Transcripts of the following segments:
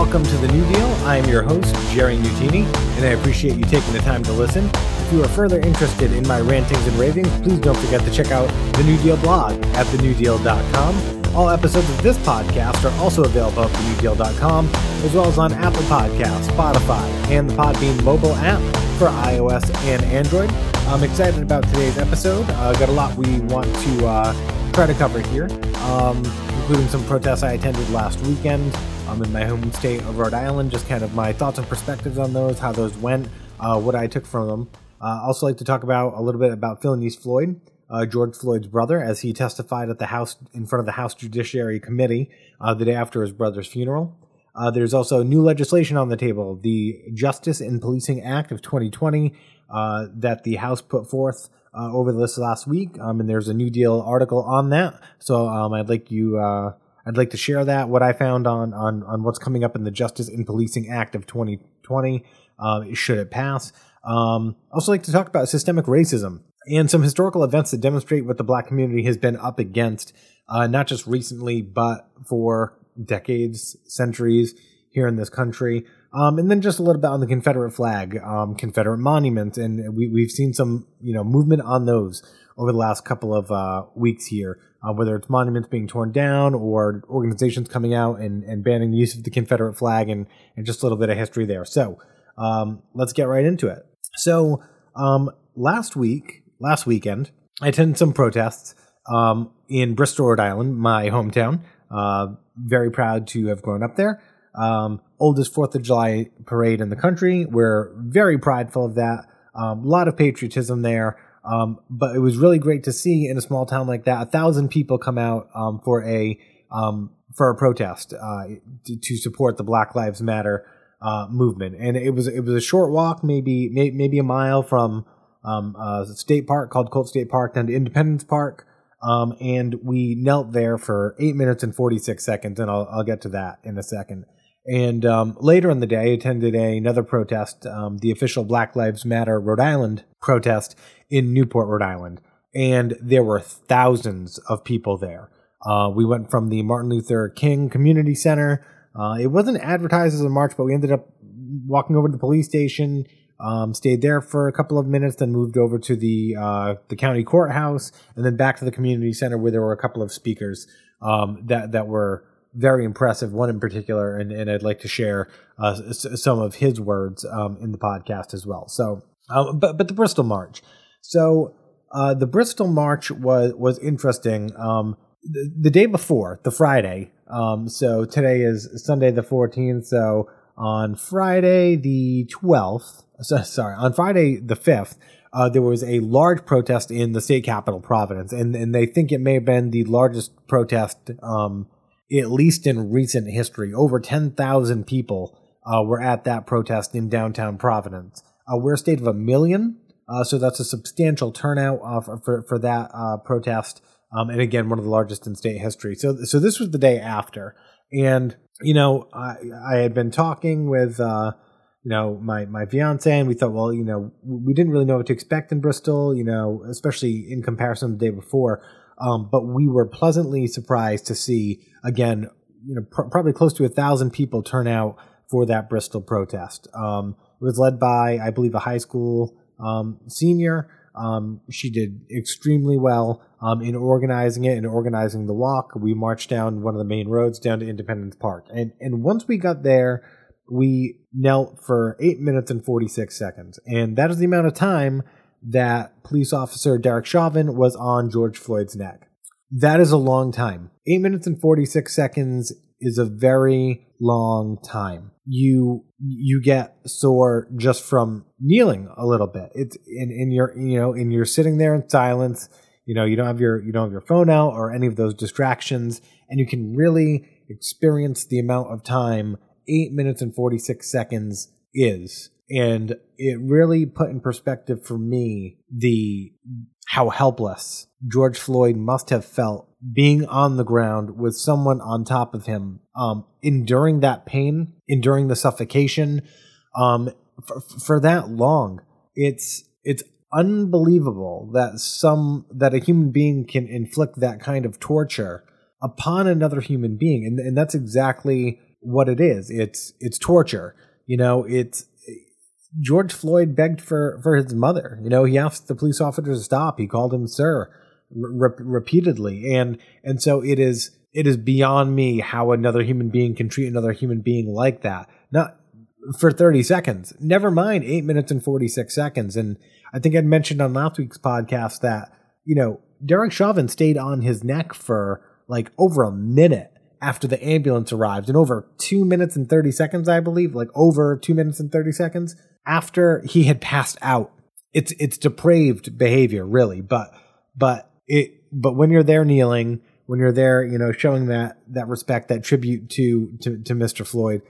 Welcome to The New Deal. I am your host, Jerry Nutini, and I appreciate you taking the time to listen. If you are further interested in my rantings and ravings, please don't forget to check out the New Deal blog at thenewdeal.com. All episodes of this podcast are also available at thenewdeal.com, as well as on Apple Podcasts, Spotify, and the Podbean mobile app for iOS and Android. I'm excited about today's episode. Uh, got a lot we want to uh, try to cover here, um, including some protests I attended last weekend um, in my home state of Rhode Island. Just kind of my thoughts and perspectives on those, how those went, uh, what I took from them. Uh, also, like to talk about a little bit about Philonise Floyd, uh, George Floyd's brother, as he testified at the House in front of the House Judiciary Committee uh, the day after his brother's funeral. Uh, there's also new legislation on the table, the Justice in Policing Act of 2020, uh, that the House put forth uh, over this last week, um, and there's a New Deal article on that. So um, I'd like you, uh, I'd like to share that what I found on on on what's coming up in the Justice in Policing Act of 2020. Uh, should it pass? Um, also, like to talk about systemic racism and some historical events that demonstrate what the Black community has been up against, uh, not just recently, but for decades, centuries here in this country. Um, and then just a little bit on the Confederate flag, um, Confederate monuments, and we, we've seen some you know movement on those over the last couple of uh, weeks here, uh, whether it's monuments being torn down or organizations coming out and, and banning the use of the Confederate flag, and, and just a little bit of history there. So um, let's get right into it. So um, last week, last weekend, I attended some protests um, in Bristol, Rhode Island, my hometown. Uh, very proud to have grown up there um, oldest Fourth of July parade in the country. We're very prideful of that. A um, lot of patriotism there. Um, but it was really great to see in a small town like that, a thousand people come out um, for a um, for a protest uh, to, to, support the Black Lives Matter uh, movement. And it was it was a short walk, maybe may, maybe a mile from um, a state park called Colt State Park down to Independence Park. Um, and we knelt there for eight minutes and 46 seconds, and I'll, I'll get to that in a second. And um, later in the day, I attended a, another protest, um, the official Black Lives Matter Rhode Island protest in Newport, Rhode Island. And there were thousands of people there. Uh, we went from the Martin Luther King Community Center. Uh, it wasn't advertised as a march, but we ended up walking over to the police station, um, stayed there for a couple of minutes, then moved over to the uh, the county courthouse, and then back to the community center where there were a couple of speakers um, that that were very impressive, one in particular, and, and I'd like to share uh, s- some of his words um, in the podcast as well. So, um, but but the Bristol March. So uh, the Bristol March was was interesting. Um, the, the, day before, the Friday. Um, so today is Sunday the fourteenth. So on Friday the twelfth, so, sorry, on Friday the fifth. Uh, there was a large protest in the state capital, Providence, and, and they think it may have been the largest protest um, at least in recent history. Over 10,000 people uh, were at that protest in downtown Providence. Uh, we're a state of a million, uh, so that's a substantial turnout uh, for, for that uh, protest. Um, and again, one of the largest in state history. So, so this was the day after. And, you know, I, I had been talking with, uh, you know, my, my fiance, and we thought, well, you know, we didn't really know what to expect in Bristol, you know, especially in comparison to the day before. Um, but we were pleasantly surprised to see again, you know, pr- probably close to a thousand people turn out for that Bristol protest. Um, it was led by, I believe, a high school um, senior. Um, she did extremely well um, in organizing it and organizing the walk. We marched down one of the main roads down to Independence Park, and and once we got there, we knelt for eight minutes and forty six seconds, and that is the amount of time that police officer Derek Chauvin was on George Floyd's neck. That is a long time. Eight minutes and 46 seconds is a very long time. You you get sore just from kneeling a little bit. It's in in your you know, and you're sitting there in silence. You know, you don't have your you don't have your phone out or any of those distractions, and you can really experience the amount of time eight minutes and 46 seconds is. And it really put in perspective for me the how helpless George Floyd must have felt being on the ground with someone on top of him, um, enduring that pain, enduring the suffocation, um, for, for that long. It's it's unbelievable that some that a human being can inflict that kind of torture upon another human being, and and that's exactly what it is. It's it's torture. You know, it's George Floyd begged for for his mother. You know, he asked the police officer to stop. He called him sir re- repeatedly, and and so it is it is beyond me how another human being can treat another human being like that. Not for 30 seconds. Never mind 8 minutes and 46 seconds. And I think I'd mentioned on last week's podcast that, you know, Derek Chauvin stayed on his neck for like over a minute after the ambulance arrived and over 2 minutes and 30 seconds, I believe, like over 2 minutes and 30 seconds after he had passed out. It's it's depraved behavior, really, but but it but when you're there kneeling, when you're there, you know, showing that that respect, that tribute to to, to Mr. Floyd,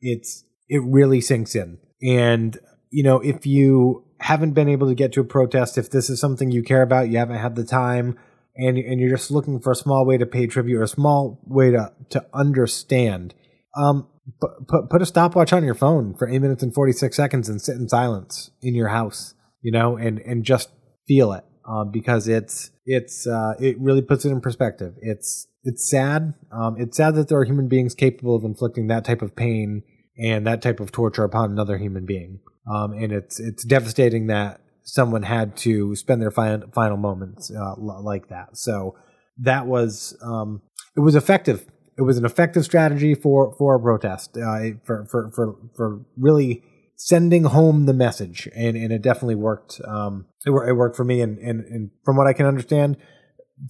it's it really sinks in. And you know, if you haven't been able to get to a protest, if this is something you care about, you haven't had the time, and and you're just looking for a small way to pay tribute or a small way to to understand, um, put put a stopwatch on your phone for eight minutes and forty six seconds and sit in silence in your house, you know, and and just feel it uh, because it's it's uh, it really puts it in perspective. It's it's sad. Um, it's sad that there are human beings capable of inflicting that type of pain and that type of torture upon another human being. Um, and it's it's devastating that someone had to spend their final final moments uh, like that. So that was um, it was effective it was an effective strategy for for a protest uh, for, for for for really sending home the message and and it definitely worked um, it, it worked for me and, and and from what I can understand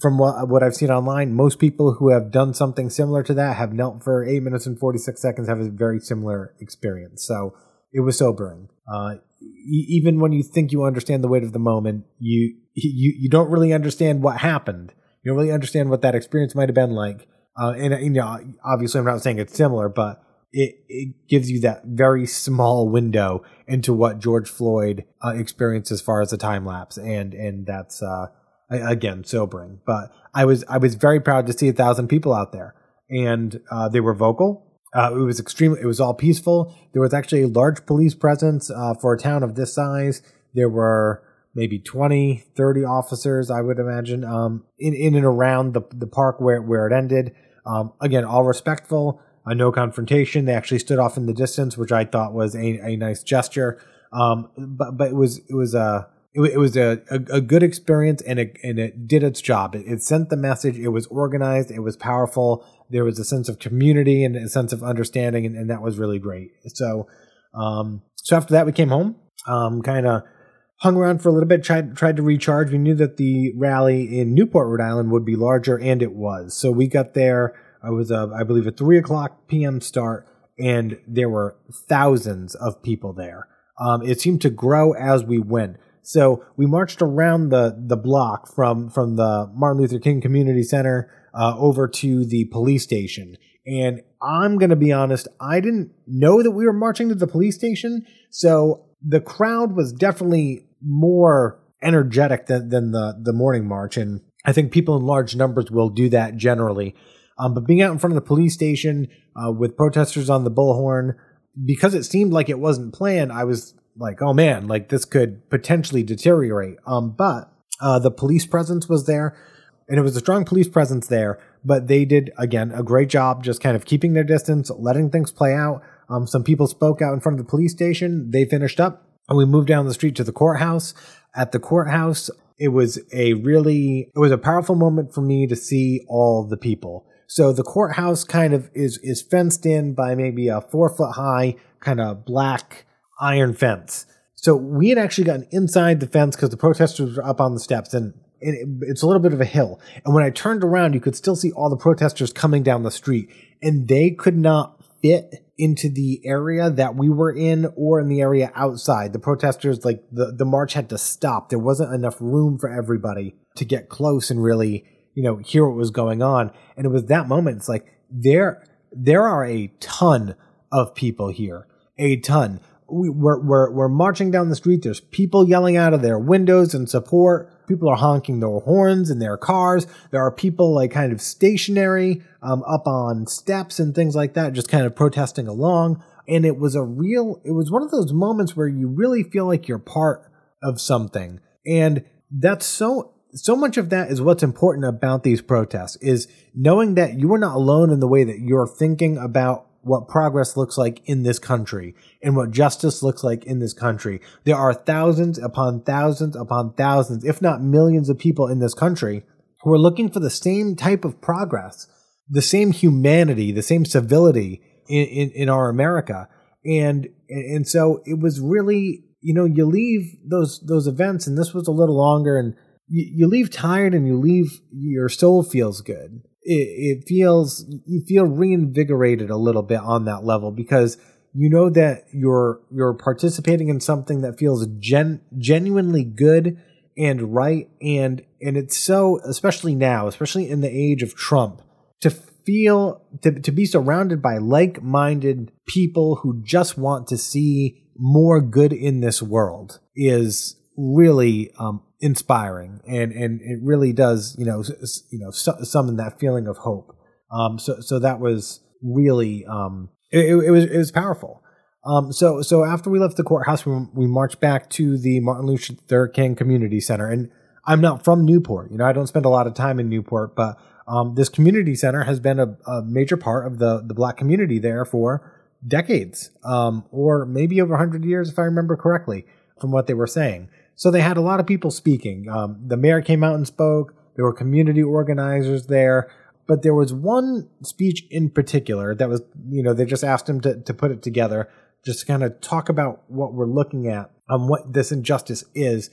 from what what I've seen online most people who have done something similar to that have knelt for 8 minutes and 46 seconds have a very similar experience. So it was sobering. Uh, even when you think you understand the weight of the moment you you you don't really understand what happened. You don't really understand what that experience might have been like. Uh, and you know, obviously, I'm not saying it's similar, but it, it gives you that very small window into what George Floyd uh, experienced as far as the time lapse, and and that's uh, again sobering. But I was I was very proud to see a thousand people out there, and uh, they were vocal. Uh, it was extremely. It was all peaceful. There was actually a large police presence uh, for a town of this size. There were maybe 20, 30 officers, I would imagine, um, in in and around the the park where where it ended. Um, again, all respectful, uh, no confrontation. They actually stood off in the distance, which I thought was a, a nice gesture. Um, but but it was it was a it, it was a, a, a, good experience and it and it did its job. It, it, sent the message. It was organized. It was powerful. There was a sense of community and a sense of understanding, and, and that was really great. So um, so after that, we came home. Um, kind of hung around for a little bit, tried tried to recharge. We knew that the rally in Newport, Rhode Island, would be larger, and it was. So we got there. I was, a, I believe, a three o'clock p.m. start, and there were thousands of people there. Um, it seemed to grow as we went. So we marched around the the block from from the Martin Luther King Community Center uh, over to the police station. And I'm going to be honest, I didn't know that we were marching to the police station. So the crowd was definitely more energetic than, than the, the morning march. And I think people in large numbers will do that generally. Um, but being out in front of the police station uh, with protesters on the bullhorn, because it seemed like it wasn't planned, I was like, oh man, like this could potentially deteriorate. Um, but uh, the police presence was there, and it was a strong police presence there. But they did again a great job, just kind of keeping their distance, letting things play out. Um, some people spoke out in front of the police station. They finished up and we moved down the street to the courthouse. At the courthouse, it was a really, it was a powerful moment for me to see all the people. So the courthouse kind of is, is fenced in by maybe a four foot high kind of black iron fence. So we had actually gotten inside the fence because the protesters were up on the steps and it's a little bit of a hill. And when I turned around, you could still see all the protesters coming down the street and they could not fit into the area that we were in or in the area outside. The protesters, like the, the march had to stop. There wasn't enough room for everybody to get close and really, you know, hear what was going on. And it was that moment. It's like there, there are a ton of people here, a ton. We, we're, we're, we're marching down the street. There's people yelling out of their windows in support People are honking their horns in their cars. There are people like kind of stationary um, up on steps and things like that, just kind of protesting along. And it was a real, it was one of those moments where you really feel like you're part of something. And that's so so much of that is what's important about these protests is knowing that you are not alone in the way that you're thinking about what progress looks like in this country and what justice looks like in this country. There are thousands upon thousands upon thousands, if not millions of people in this country who are looking for the same type of progress, the same humanity, the same civility in, in, in our America. And, and so it was really, you know, you leave those, those events and this was a little longer and you, you leave tired and you leave, your soul feels good. It, it feels, you feel reinvigorated a little bit on that level because you know that you're, you're participating in something that feels gen, genuinely good and right and and it's so especially now especially in the age of trump to feel to, to be surrounded by like-minded people who just want to see more good in this world is really um, inspiring and and it really does you know you know summon that feeling of hope um so so that was really um it, it was it was powerful um, so so after we left the courthouse, we, we marched back to the Martin Luther King Community Center. And I'm not from Newport. You know, I don't spend a lot of time in Newport, but um, this community center has been a, a, major part of the the black community there for decades, um, or maybe over 100 years, if I remember correctly, from what they were saying. So they had a lot of people speaking. Um, the mayor came out and spoke. There were community organizers there but there was one speech in particular that was, you know, they just asked him to, to put it together just to kind of talk about what we're looking at um, what this injustice is.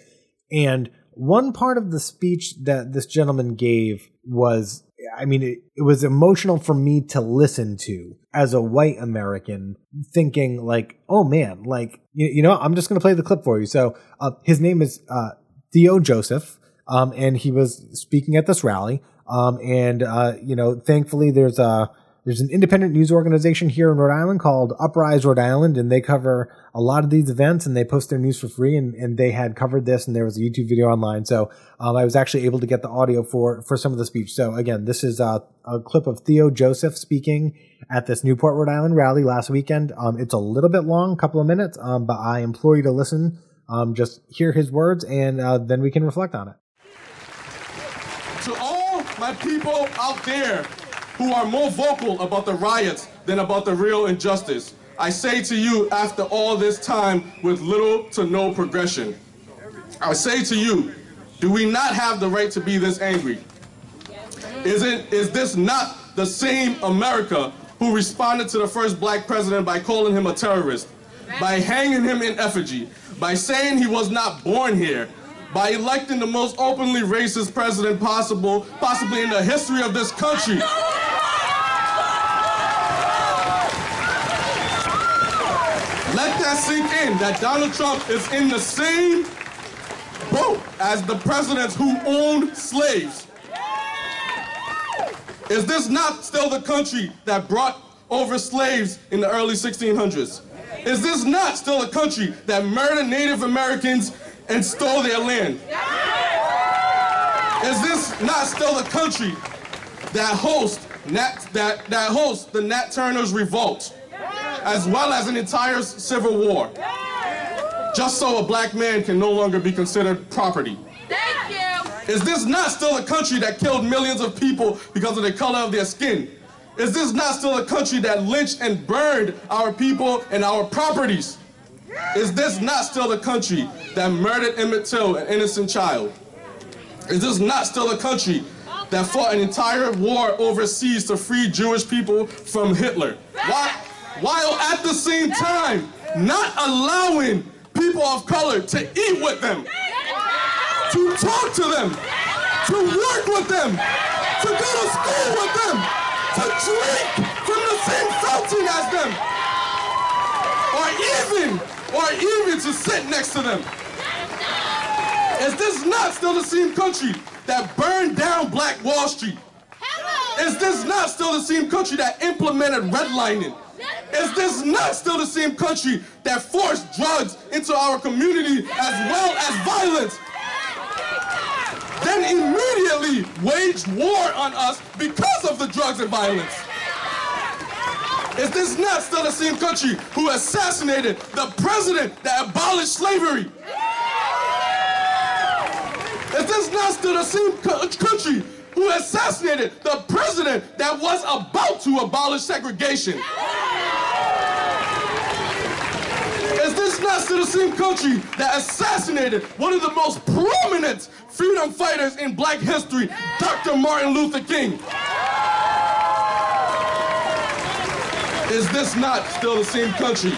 And one part of the speech that this gentleman gave was I mean, it, it, was emotional for me to listen to as a white American, thinking like, "Oh man, like you, you know, I'm just to play the clip for you." So, uh, his name is uh, Theo Joseph, um, and he was speaking at this rally. Um, and uh, you know, thankfully, there's a there's an independent news organization here in Rhode Island called Uprise Rhode Island, and they cover a lot of these events and they post their news for free. And, and they had covered this, and there was a YouTube video online. So um, I was actually able to get the audio for for some of the speech. So again, this is a, a clip of Theo Joseph speaking at this Newport, Rhode Island rally last weekend. Um, it's a little bit long, a couple of minutes, um, but I implore you to listen. Um, just hear his words, and uh, then we can reflect on it. To all my people out there who are more vocal about the riots than about the real injustice. I say to you, after all this time with little to no progression, I say to you, do we not have the right to be this angry? Is, it, is this not the same America who responded to the first black president by calling him a terrorist, by hanging him in effigy, by saying he was not born here, by electing the most openly racist president possible, possibly in the history of this country. Let that sink in that Donald Trump is in the same boat as the presidents who owned slaves. Is this not still the country that brought over slaves in the early 1600s? Is this not still a country that murdered Native Americans and stole their land? Is this not still the country that hosts Nat, that, that hosts the Nat Turner's revolt, as well as an entire civil war, just so a black man can no longer be considered property? Thank you. Is this not still a country that killed millions of people because of the color of their skin? Is this not still a country that lynched and burned our people and our properties? Is this not still the country that murdered Emmett Till, an innocent child? Is this not still a country that fought an entire war overseas to free Jewish people from Hitler? While, while at the same time not allowing people of color to eat with them, to talk to them, to work with them, to go to school with them, to drink from the same fountain as them, or even or even to sit next to them. Is this not still the same country that burned down Black Wall Street? Is this not still the same country that implemented redlining? Is this not still the same country that forced drugs into our community as well as violence? Then immediately waged war on us because of the drugs and violence. Is this not the same Country who assassinated the president that abolished slavery? Is this not the same Country who assassinated the president that was about to abolish segregation? Is this not the same Country that assassinated one of the most prominent freedom fighters in black history, Dr. Martin Luther King? Is this not still the same country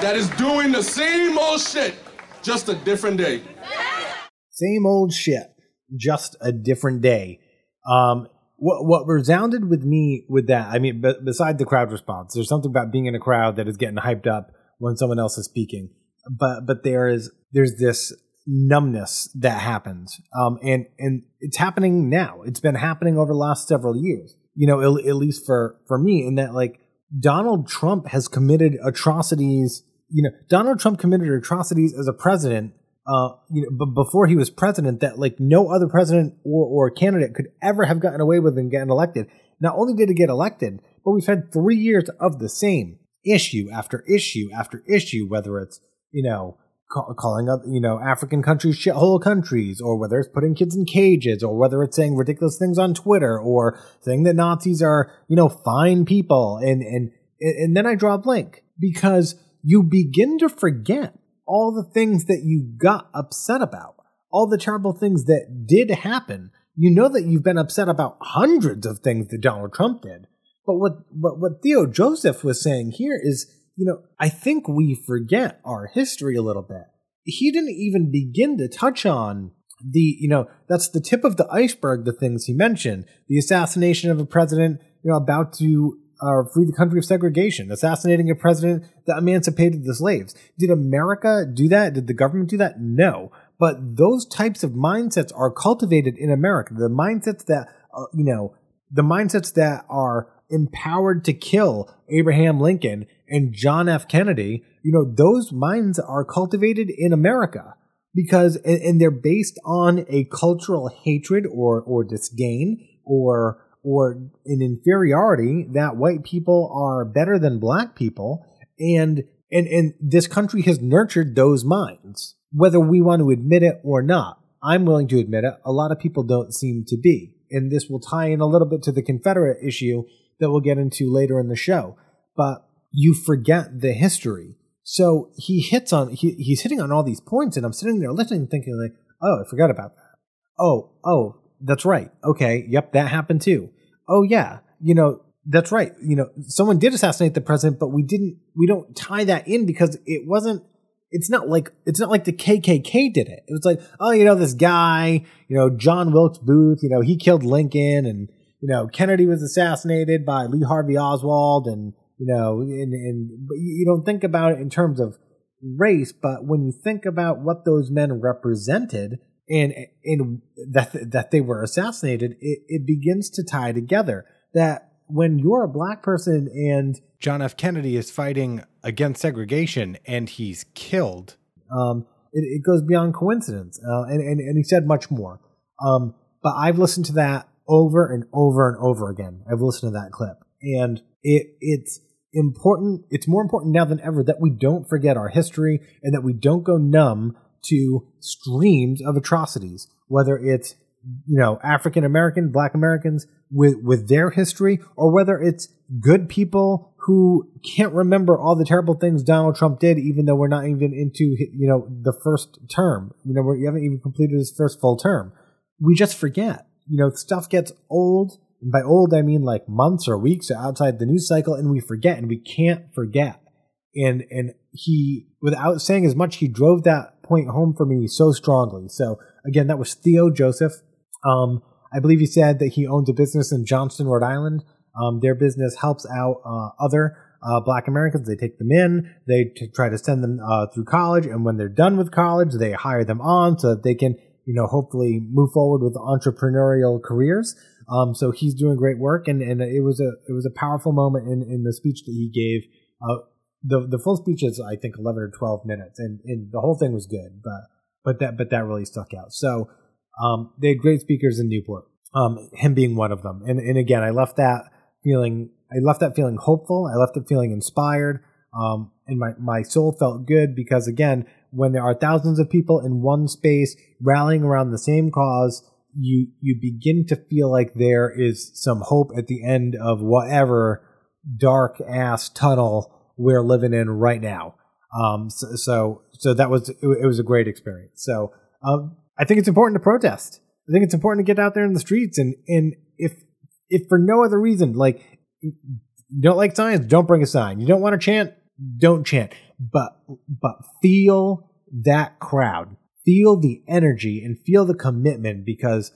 that is doing the same old shit, just a different day? Same old shit, just a different day. Um, what what resounded with me with that, I mean, b- beside the crowd response, there's something about being in a crowd that is getting hyped up when someone else is speaking. But but there is there's this numbness that happens, um, and and it's happening now. It's been happening over the last several years. You know, at, at least for for me, in that like Donald Trump has committed atrocities. You know, Donald Trump committed atrocities as a president uh, you know, but before he was president, that like no other president or, or candidate could ever have gotten away with and getting elected. Not only did he get elected, but we've had three years of the same issue after issue after issue, whether it's you know ca- calling up you know African countries shithole countries, or whether it's putting kids in cages, or whether it's saying ridiculous things on Twitter, or saying that Nazis are you know fine people, and and and then I draw a blank because you begin to forget all the things that you got upset about, all the terrible things that did happen. You know that you've been upset about hundreds of things that Donald Trump did. But what, what, what Theo Joseph was saying here is, you know, I think we forget our history a little bit. He didn't even begin to touch on the, you know, that's the tip of the iceberg, the things he mentioned. The assassination of a president, you know, about to uh, free the country of segregation, assassinating a president that emancipated the slaves. Did America do that? Did the government do that? No. But those types of mindsets are cultivated in America. The mindsets that, uh, you know, the mindsets that are empowered to kill Abraham Lincoln and John F. Kennedy, you know, those minds are cultivated in America because, and, they're based on a cultural hatred or, or disdain or or an inferiority that white people are better than black people. And and and this country has nurtured those minds whether we want to admit it or not. I'm willing to admit it. A lot of people don't seem to be. And this will tie in a little bit to the confederate issue that we'll get into later in the show. But you forget the history so he hits on he, he's hitting on all these points and i'm sitting there listening thinking like oh i forgot about that oh oh that's right. Okay. Yep. That happened too. Oh, yeah. You know, that's right. You know, someone did assassinate the president, but we didn't, we don't tie that in because it wasn't, it's not like, it's not like the KKK did it. It was like, oh, you know, this guy, you know, John Wilkes Booth, you know, he killed Lincoln and, you know, Kennedy was assassinated by Lee Harvey Oswald and, you know, and, and you don't think about it in terms of race, but when you think about what those men represented, and and that that they were assassinated, it, it begins to tie together that when you're a black person and John F. Kennedy is fighting against segregation and he's killed, um, it, it goes beyond coincidence. Uh, and, and and he said much more. Um, but I've listened to that over and over and over again. I've listened to that clip, and it it's important. It's more important now than ever that we don't forget our history and that we don't go numb to streams of atrocities, whether it's you know African American, Black Americans with with their history, or whether it's good people who can't remember all the terrible things Donald Trump did, even though we're not even into you know the first term. You know, we haven't even completed his first full term. We just forget. You know, stuff gets old. And by old, I mean like months or weeks outside the news cycle, and we forget, and we can't forget. And and he, without saying as much, he drove that point home for me so strongly. So again, that was Theo Joseph. Um, I believe he said that he owns a business in Johnston, Rhode Island. Um, their business helps out uh, other uh, Black Americans. They take them in, they t- try to send them uh, through college, and when they're done with college, they hire them on so that they can, you know, hopefully move forward with entrepreneurial careers. Um, so he's doing great work, and, and it was a it was a powerful moment in, in the speech that he gave. Uh, the the full speech is I think eleven or twelve minutes, and, and the whole thing was good, but but that but that really stuck out. So um, they had great speakers in Newport, um, him being one of them, and and again I left that feeling I left that feeling hopeful. I left it feeling inspired, um, and my my soul felt good because again when there are thousands of people in one space rallying around the same cause. You you begin to feel like there is some hope at the end of whatever dark ass tunnel we're living in right now. Um, so, so, so that was it, was a great experience. So um, I think it's important to protest. I think it's important to get out there in the streets and and if if for no other reason, like you don't like signs, don't bring a sign. You don't want to chant, don't chant. But but feel that crowd, feel the energy, and feel the commitment because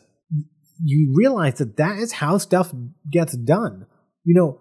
you realize that that is how stuff gets done. You know,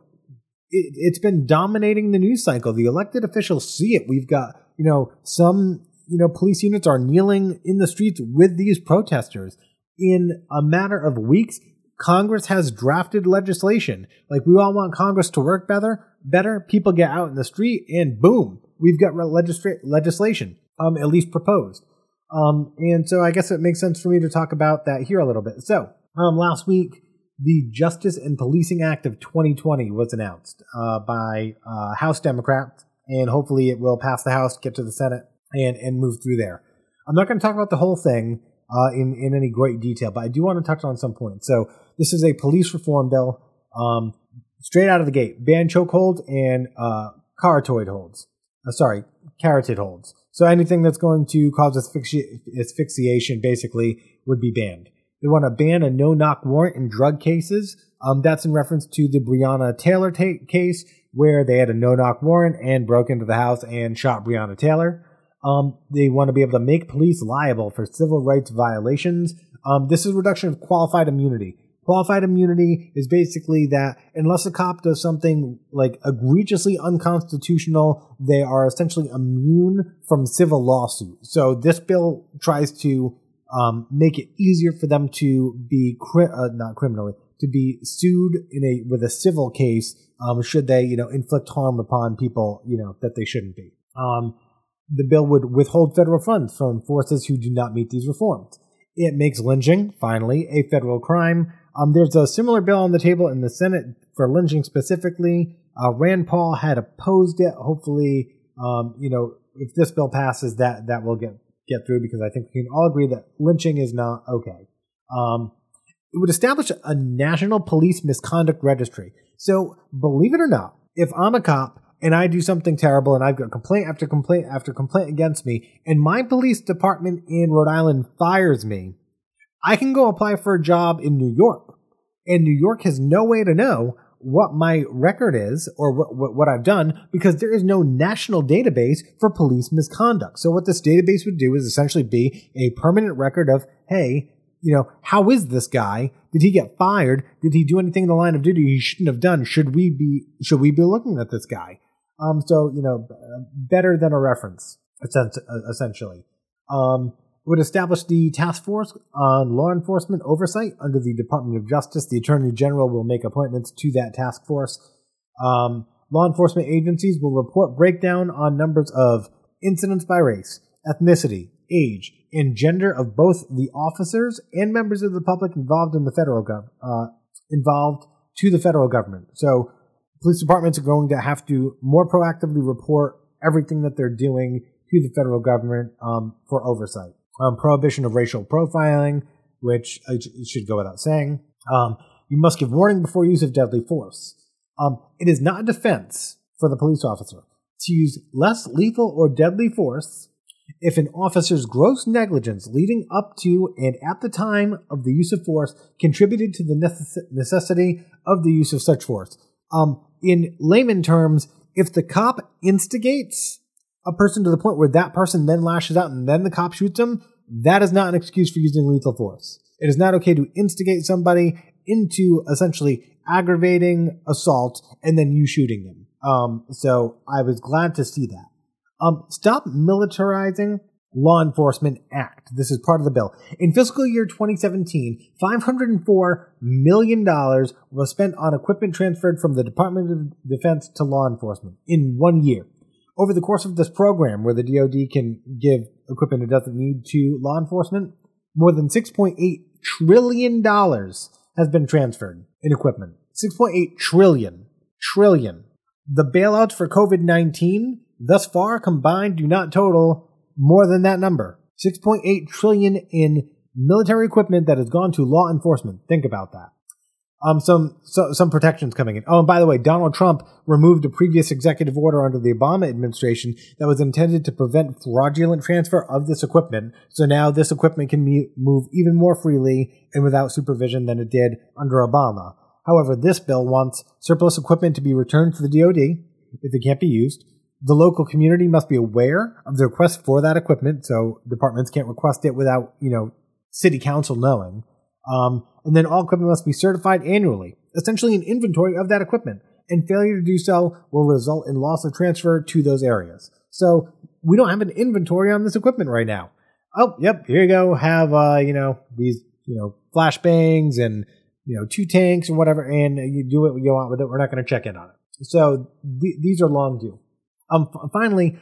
it, it's been dominating the news cycle. The elected officials see it. We've got you know some you know police units are kneeling in the streets with these protesters in a matter of weeks Congress has drafted legislation. Like we all want Congress to work better. Better people get out in the street, and boom, we've got legisla- legislation, um, at least proposed. Um, and so I guess it makes sense for me to talk about that here a little bit. So um, last week, the Justice and Policing Act of 2020 was announced uh, by uh, House Democrats, and hopefully it will pass the House, get to the Senate, and and move through there. I'm not going to talk about the whole thing uh, in in any great detail, but I do want to touch on some points. So this is a police reform bill. Um, straight out of the gate, ban chokehold and uh, carotid holds. Uh, sorry, carotid holds. So anything that's going to cause asphyxi- asphyxiation basically would be banned. They want to ban a no-knock warrant in drug cases. Um, that's in reference to the Breonna Taylor ta- case where they had a no-knock warrant and broke into the house and shot Breonna Taylor. Um, they want to be able to make police liable for civil rights violations. Um, this is reduction of qualified immunity. Qualified immunity is basically that unless a cop does something like egregiously unconstitutional, they are essentially immune from civil lawsuit. So this bill tries to um, make it easier for them to be cri- uh, not criminally to be sued in a with a civil case um, should they you know inflict harm upon people you know that they shouldn't be. Um, the bill would withhold federal funds from forces who do not meet these reforms. It makes lynching, finally, a federal crime. Um, there's a similar bill on the table in the Senate for lynching specifically. Uh, Rand Paul had opposed it. Hopefully, um, you know, if this bill passes, that that will get get through because I think we can all agree that lynching is not okay. Um, it would establish a national police misconduct registry. So, believe it or not, if I'm a cop and I do something terrible and I've got complaint after complaint after complaint against me, and my police department in Rhode Island fires me, I can go apply for a job in New York. And New York has no way to know what my record is or what, what, I've done because there is no national database for police misconduct. So what this database would do is essentially be a permanent record of, hey, you know, how is this guy? Did he get fired? Did he do anything in the line of duty he shouldn't have done? Should we be should we be looking at this guy? Um, so you know, better than a reference, essentially. Um, would establish the task force on law enforcement oversight under the Department of Justice. The Attorney General will make appointments to that task force. Um, law enforcement agencies will report breakdown on numbers of incidents by race, ethnicity, age, and gender of both the officers and members of the public involved in the federal gov- uh, involved to the federal government. So, police departments are going to have to more proactively report everything that they're doing to the federal government um, for oversight um, prohibition of racial profiling, which should go without saying. Um, you must give warning before use of deadly force. Um, it is not a defense for the police officer to use less lethal or deadly force if an officer's gross negligence leading up to and at the time of the use of force contributed to the necess- necessity of the use of such force. Um, in layman terms, if the cop instigates a person to the point where that person then lashes out and then the cop shoots him, that is not an excuse for using lethal force. It is not okay to instigate somebody into essentially aggravating assault and then you shooting them. Um, so I was glad to see that. Um, stop militarizing Law Enforcement Act. This is part of the bill. In fiscal year 2017, $504 million was spent on equipment transferred from the Department of Defense to law enforcement in one year over the course of this program, where the DoD can give equipment it doesn't need to law enforcement, more than $6.8 trillion has been transferred in equipment. 6.8 trillion. Trillion. The bailouts for COVID 19 thus far combined do not total more than that number. 6.8 trillion in military equipment that has gone to law enforcement. Think about that. Um, some so, some protections coming in. Oh, and by the way, Donald Trump removed a previous executive order under the Obama administration that was intended to prevent fraudulent transfer of this equipment. So now this equipment can move even more freely and without supervision than it did under Obama. However, this bill wants surplus equipment to be returned to the DoD if it can't be used. The local community must be aware of the request for that equipment, so departments can't request it without you know city council knowing. Um, and then all equipment must be certified annually, essentially an inventory of that equipment. And failure to do so will result in loss of transfer to those areas. So we don't have an inventory on this equipment right now. Oh, yep, here you go. Have uh, you know these you know flashbangs and you know two tanks or whatever, and you do what you want with it. We're not going to check in on it. So th- these are long due. Um, f- finally,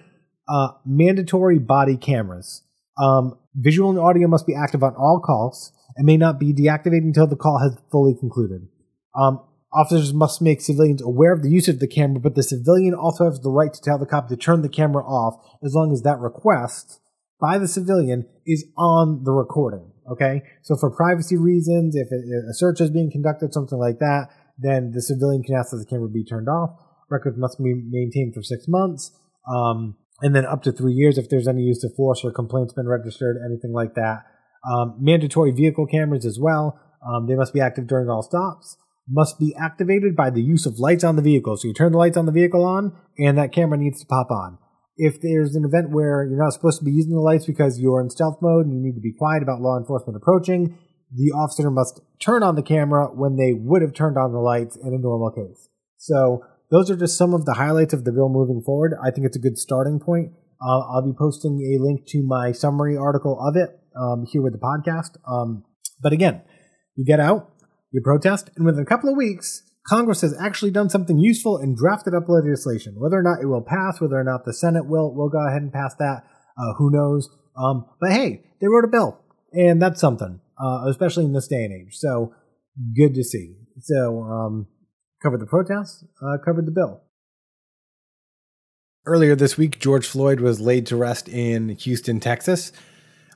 uh, mandatory body cameras. Um, visual and audio must be active on all calls and may not be deactivated until the call has fully concluded. Um, officers must make civilians aware of the use of the camera, but the civilian also has the right to tell the cop to turn the camera off as long as that request by the civilian is on the recording. Okay, so for privacy reasons, if a search is being conducted, something like that, then the civilian can ask that the camera be turned off. Records must be maintained for six months, um, and then up to three years if there's any use of force or complaints been registered, anything like that. Um, mandatory vehicle cameras as well. Um, they must be active during all stops. Must be activated by the use of lights on the vehicle. So you turn the lights on the vehicle on, and that camera needs to pop on. If there's an event where you're not supposed to be using the lights because you're in stealth mode and you need to be quiet about law enforcement approaching, the officer must turn on the camera when they would have turned on the lights in a normal case. So those are just some of the highlights of the bill moving forward. I think it's a good starting point. Uh, I'll be posting a link to my summary article of it um, here with the podcast. Um, but again, you get out, you protest, and within a couple of weeks, Congress has actually done something useful and drafted up legislation. Whether or not it will pass, whether or not the Senate will will go ahead and pass that, uh, who knows? Um, but hey, they wrote a bill, and that's something, uh, especially in this day and age. So good to see. So um, covered the protests, uh, covered the bill. Earlier this week, George Floyd was laid to rest in Houston, Texas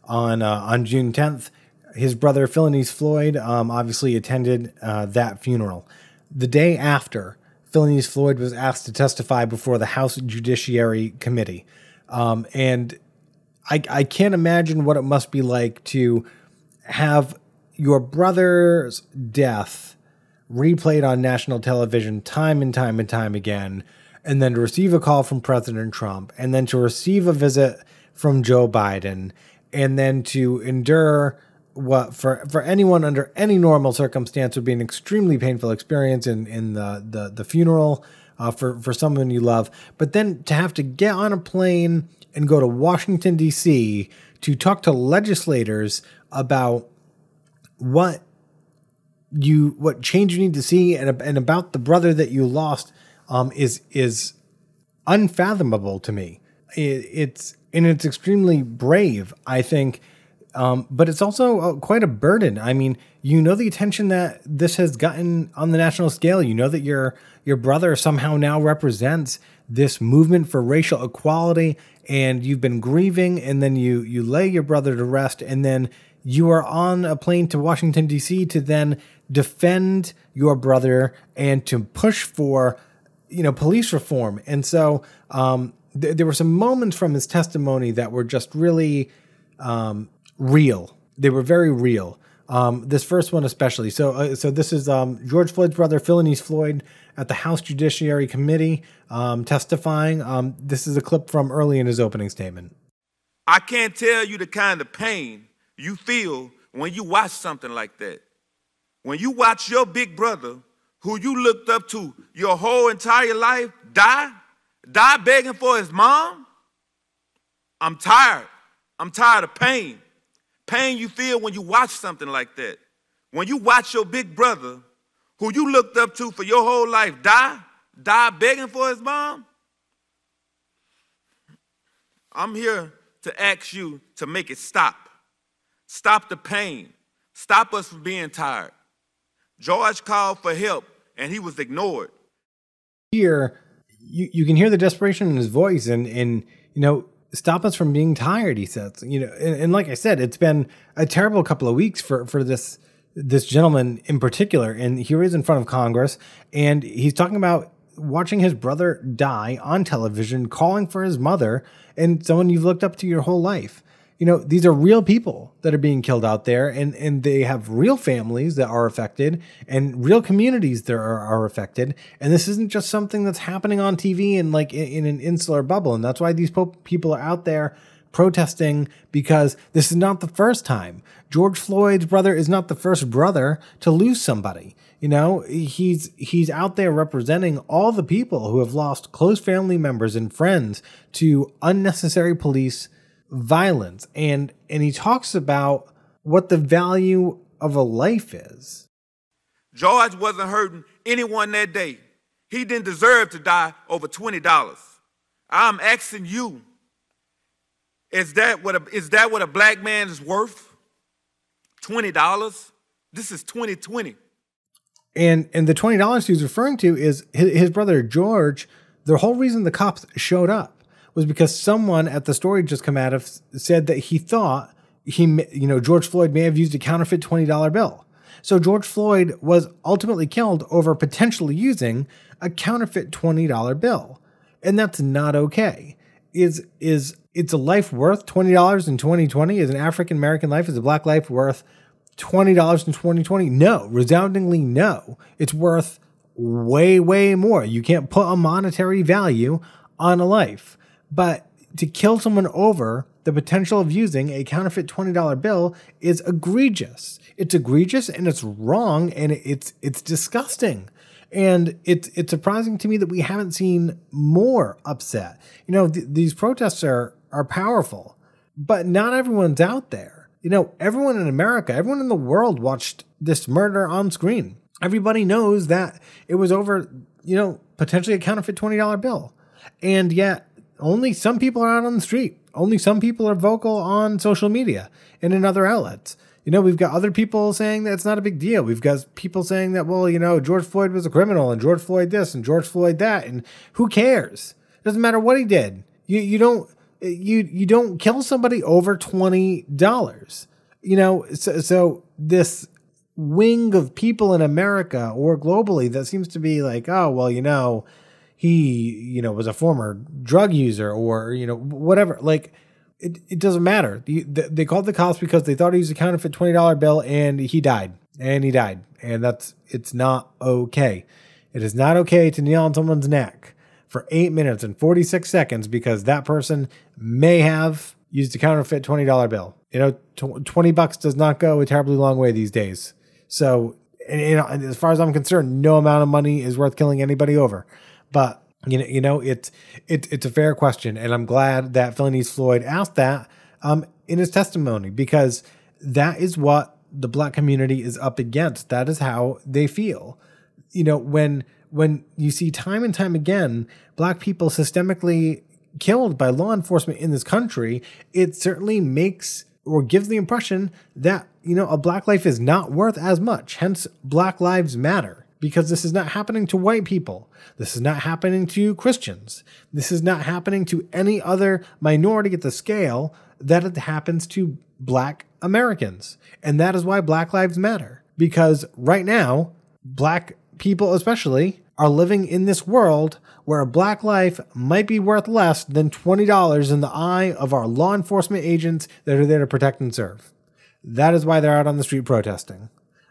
on uh, on June 10th. His brother Philonise Floyd um, obviously attended uh, that funeral. The day after, Philonise Floyd was asked to testify before the House Judiciary Committee, um, and I, I can't imagine what it must be like to have your brother's death replayed on national television time and time and time again, and then to receive a call from President Trump, and then to receive a visit from Joe Biden, and then to endure what for for anyone under any normal circumstance would be an extremely painful experience in in the the, the funeral uh, for for someone you love, but then to have to get on a plane and go to Washington D.C. to talk to legislators about what you what change you need to see and and about the brother that you lost um, is is unfathomable to me. It, it's and it's extremely brave, I think. Um, but it's also uh, quite a burden. I mean, you know the attention that this has gotten on the national scale. You know that your your brother somehow now represents this movement for racial equality, and you've been grieving, and then you you lay your brother to rest, and then you are on a plane to Washington D.C. to then defend your brother and to push for you know police reform. And so um, th- there were some moments from his testimony that were just really um, real. They were very real. Um, this first one especially. So, uh, so this is um, George Floyd's brother, Philonise Floyd, at the House Judiciary Committee um, testifying. Um, this is a clip from early in his opening statement. I can't tell you the kind of pain you feel when you watch something like that. When you watch your big brother, who you looked up to your whole entire life, die, die begging for his mom? I'm tired. I'm tired of pain. Pain you feel when you watch something like that. When you watch your big brother, who you looked up to for your whole life, die, die begging for his mom. I'm here to ask you to make it stop. Stop the pain. Stop us from being tired. George called for help and he was ignored. Here, you, you can hear the desperation in his voice and and you know stop us from being tired he says you know and, and, like i said it's been a terrible couple of weeks for for this this gentleman in particular, and here he is in front of Congress, and he's talking about watching his brother die on television, calling for his mother, and someone you've looked up to your whole life. You know, these are real people that are being killed out there, and, and they have real families that are affected and real communities that are, are affected. And this isn't just something that's happening on TV and like in, in an insular bubble. And that's why these po- people are out there protesting because this is not the first time. George Floyd's brother is not the first brother to lose somebody. You know, he's he's out there representing all the people who have lost close family members and friends to unnecessary police violence and and he talks about what the value of a life is. George wasn't hurting anyone that day. He didn't deserve to die over $20. I'm asking you, is that what a, is that what a black man is worth? $20? This is 2020. And and the twenty dollars he was referring to is his, his brother George. The whole reason the cops showed up was because someone at the story just come out of said that he thought he you know George Floyd may have used a counterfeit twenty dollar bill. So George Floyd was ultimately killed over potentially using a counterfeit twenty dollar bill, and that's not okay. Is is it's a life worth twenty dollars in twenty twenty? Is an African American life is a black life worth twenty dollars in twenty twenty? No, resoundingly no. It's worth way way more. You can't put a monetary value on a life. But to kill someone over the potential of using a counterfeit $20 bill is egregious. It's egregious and it's wrong and it's it's disgusting. And it's it's surprising to me that we haven't seen more upset. You know, th- these protests are are powerful, but not everyone's out there. You know, everyone in America, everyone in the world watched this murder on screen. Everybody knows that it was over, you know, potentially a counterfeit $20 bill. And yet only some people are out on the street. Only some people are vocal on social media and in other outlets. You know, we've got other people saying that it's not a big deal. We've got people saying that, well, you know, George Floyd was a criminal and George Floyd this and George Floyd that. And who cares? It doesn't matter what he did. You, you don't, you, you don't kill somebody over $20. You know, so, so this wing of people in America or globally that seems to be like, oh, well, you know, he, you know, was a former drug user or, you know, whatever. Like, it, it doesn't matter. They called the cops because they thought he was a counterfeit $20 bill and he died. And he died. And that's, it's not okay. It is not okay to kneel on someone's neck for eight minutes and 46 seconds because that person may have used a counterfeit $20 bill. You know, 20 bucks does not go a terribly long way these days. So, and, and as far as I'm concerned, no amount of money is worth killing anybody over. But you know, you know, it's it, it's a fair question, and I'm glad that Philonise Floyd asked that um, in his testimony because that is what the black community is up against. That is how they feel. You know, when when you see time and time again black people systemically killed by law enforcement in this country, it certainly makes or gives the impression that you know a black life is not worth as much. Hence, Black Lives Matter because this is not happening to white people. This is not happening to Christians. This is not happening to any other minority at the scale that it happens to black Americans. And that is why Black Lives Matter. Because right now, black people especially are living in this world where a black life might be worth less than $20 in the eye of our law enforcement agents that are there to protect and serve. That is why they're out on the street protesting.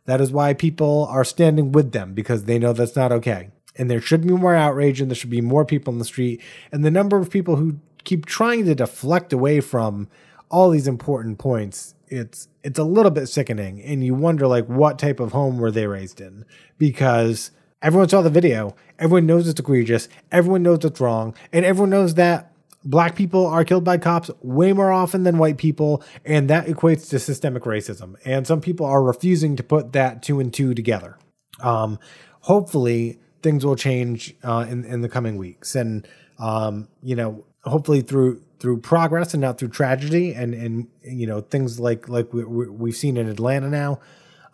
That is why people are standing with them because they know that's not okay. And there should be more outrage and there should be more people in the street. And the number of people who keep trying to deflect away from all these important points, it's it's a little bit sickening. And you wonder like what type of home were they raised in? Because everyone saw the video, everyone knows it's egregious, everyone knows it's wrong, and everyone knows that black people are killed by cops way more often than white people, and that equates to systemic racism. And some people are refusing to put that two and two together. Um, hopefully, things will change uh, in in the coming weeks, and um, you know, hopefully through through progress and not through tragedy, and and you know things like like we, we've seen in Atlanta now.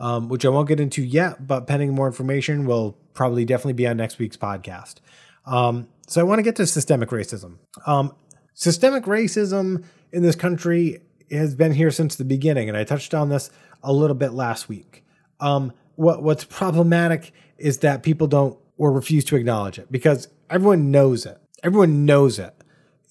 Um, which I won't get into yet, but pending more information will probably definitely be on next week's podcast. Um, so I want to get to systemic racism. Um, systemic racism in this country has been here since the beginning, and I touched on this a little bit last week. Um, what what's problematic is that people don't or refuse to acknowledge it because everyone knows it. Everyone knows it.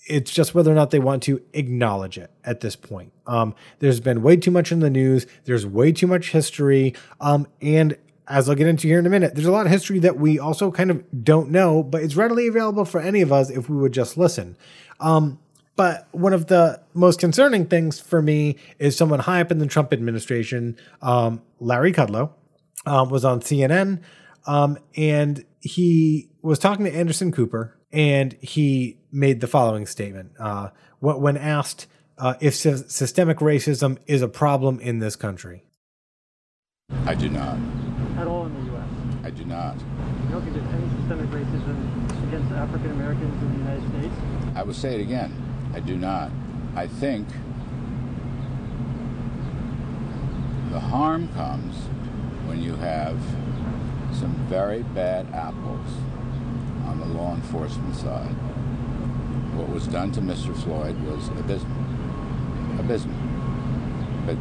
It's just whether or not they want to acknowledge it at this point. Um, there's been way too much in the news. There's way too much history. Um, and as I'll get into here in a minute, there's a lot of history that we also kind of don't know, but it's readily available for any of us if we would just listen. Um, but one of the most concerning things for me is someone high up in the Trump administration, um, Larry Kudlow, um, was on CNN, um, and he was talking to Anderson Cooper, and he made the following statement uh, when asked uh, if sy- systemic racism is a problem in this country. I do not. At all in the U.S. I do not. You don't think there's any systemic racism against African Americans in the United States? I will say it again. I do not. I think the harm comes when you have some very bad apples on the law enforcement side. What was done to Mr. Floyd was abysmal. Abysmal. But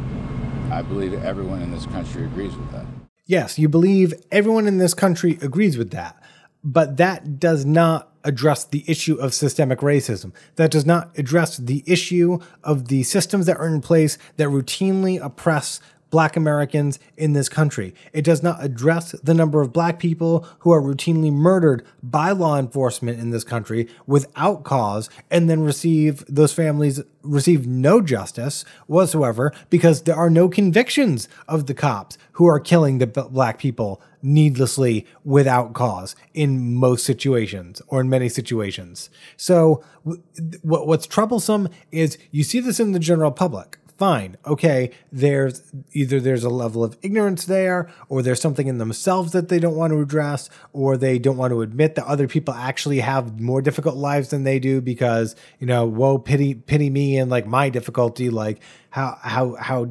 I believe everyone in this country agrees with that. Yes, you believe everyone in this country agrees with that. But that does not address the issue of systemic racism. That does not address the issue of the systems that are in place that routinely oppress black Americans in this country. It does not address the number of black people who are routinely murdered by law enforcement in this country without cause and then receive those families receive no justice whatsoever because there are no convictions of the cops who are killing the black people needlessly without cause in most situations or in many situations. So what's troublesome is you see this in the general public fine. Okay, there's either there's a level of ignorance there, or there's something in themselves that they don't want to address, or they don't want to admit that other people actually have more difficult lives than they do because, you know, whoa, pity pity me and like my difficulty, like how how how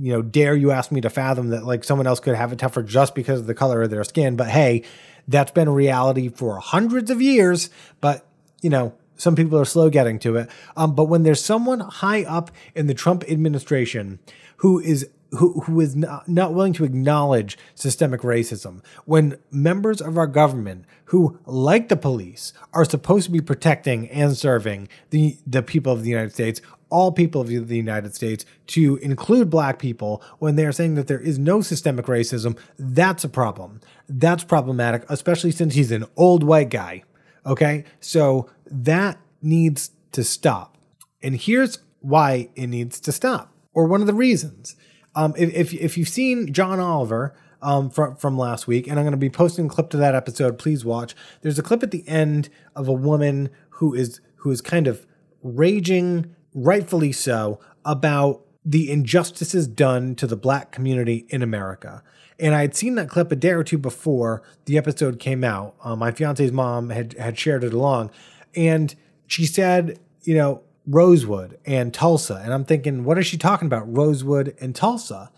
you know, dare you ask me to fathom that like someone else could have it tougher just because of the color of their skin. But hey, that's been a reality for hundreds of years. But, you know, some people are slow getting to it. Um, but when there's someone high up in the Trump administration who is who, who is not, not willing to acknowledge systemic racism, when members of our government who, like the police, are supposed to be protecting and serving the, the people of the United States, all people of the United States, to include black people, when they're saying that there is no systemic racism, that's a problem. That's problematic, especially since he's an old white guy. Okay? So that needs to stop. And here's why it needs to stop, or one of the reasons. Um, if, if you've seen John Oliver um, from from last week, and I'm going to be posting a clip to that episode. Please watch. There's a clip at the end of a woman who is who is kind of raging, rightfully so, about the injustices done to the black community in America. And I had seen that clip a day or two before the episode came out. Um, my fiance's mom had had shared it along, and she said, you know, Rosewood and Tulsa. And I'm thinking, what is she talking about? Rosewood and Tulsa.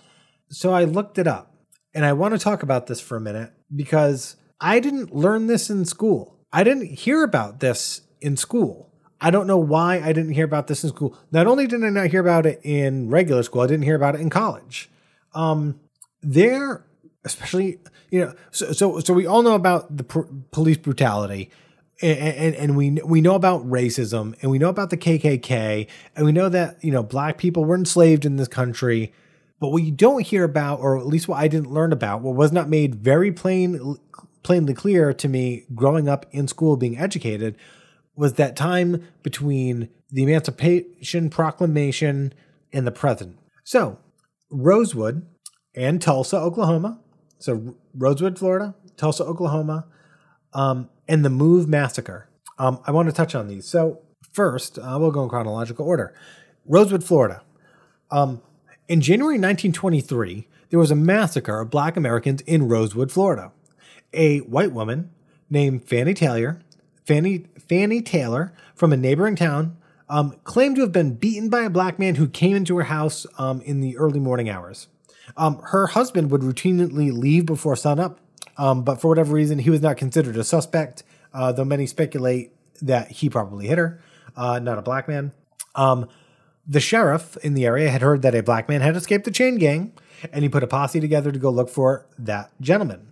So I looked it up and I want to talk about this for a minute because I didn't learn this in school. I didn't hear about this in school. I don't know why I didn't hear about this in school. Not only did I not hear about it in regular school, I didn't hear about it in college. Um, there, especially, you know, so so, so we all know about the pr- police brutality and, and, we we know about racism and we know about the KKK and we know that you know black people were enslaved in this country but what you don't hear about or at least what I didn't learn about what was not made very plain plainly clear to me growing up in school being educated was that time between the Emancipation Proclamation and the present. So, Rosewood and Tulsa, Oklahoma. So, Rosewood, Florida, Tulsa, Oklahoma, um, and the Move Massacre. Um, I want to touch on these. So, first, uh, we'll go in chronological order. Rosewood, Florida. Um, in January 1923, there was a massacre of black Americans in Rosewood, Florida. A white woman named Fannie Taylor, Fannie, Fannie Taylor from a neighboring town, um, claimed to have been beaten by a black man who came into her house um, in the early morning hours. Um, her husband would routinely leave before sunup um, but for whatever reason, he was not considered a suspect, uh, though many speculate that he probably hit her, uh, not a black man. Um, the sheriff in the area had heard that a black man had escaped the chain gang, and he put a posse together to go look for that gentleman.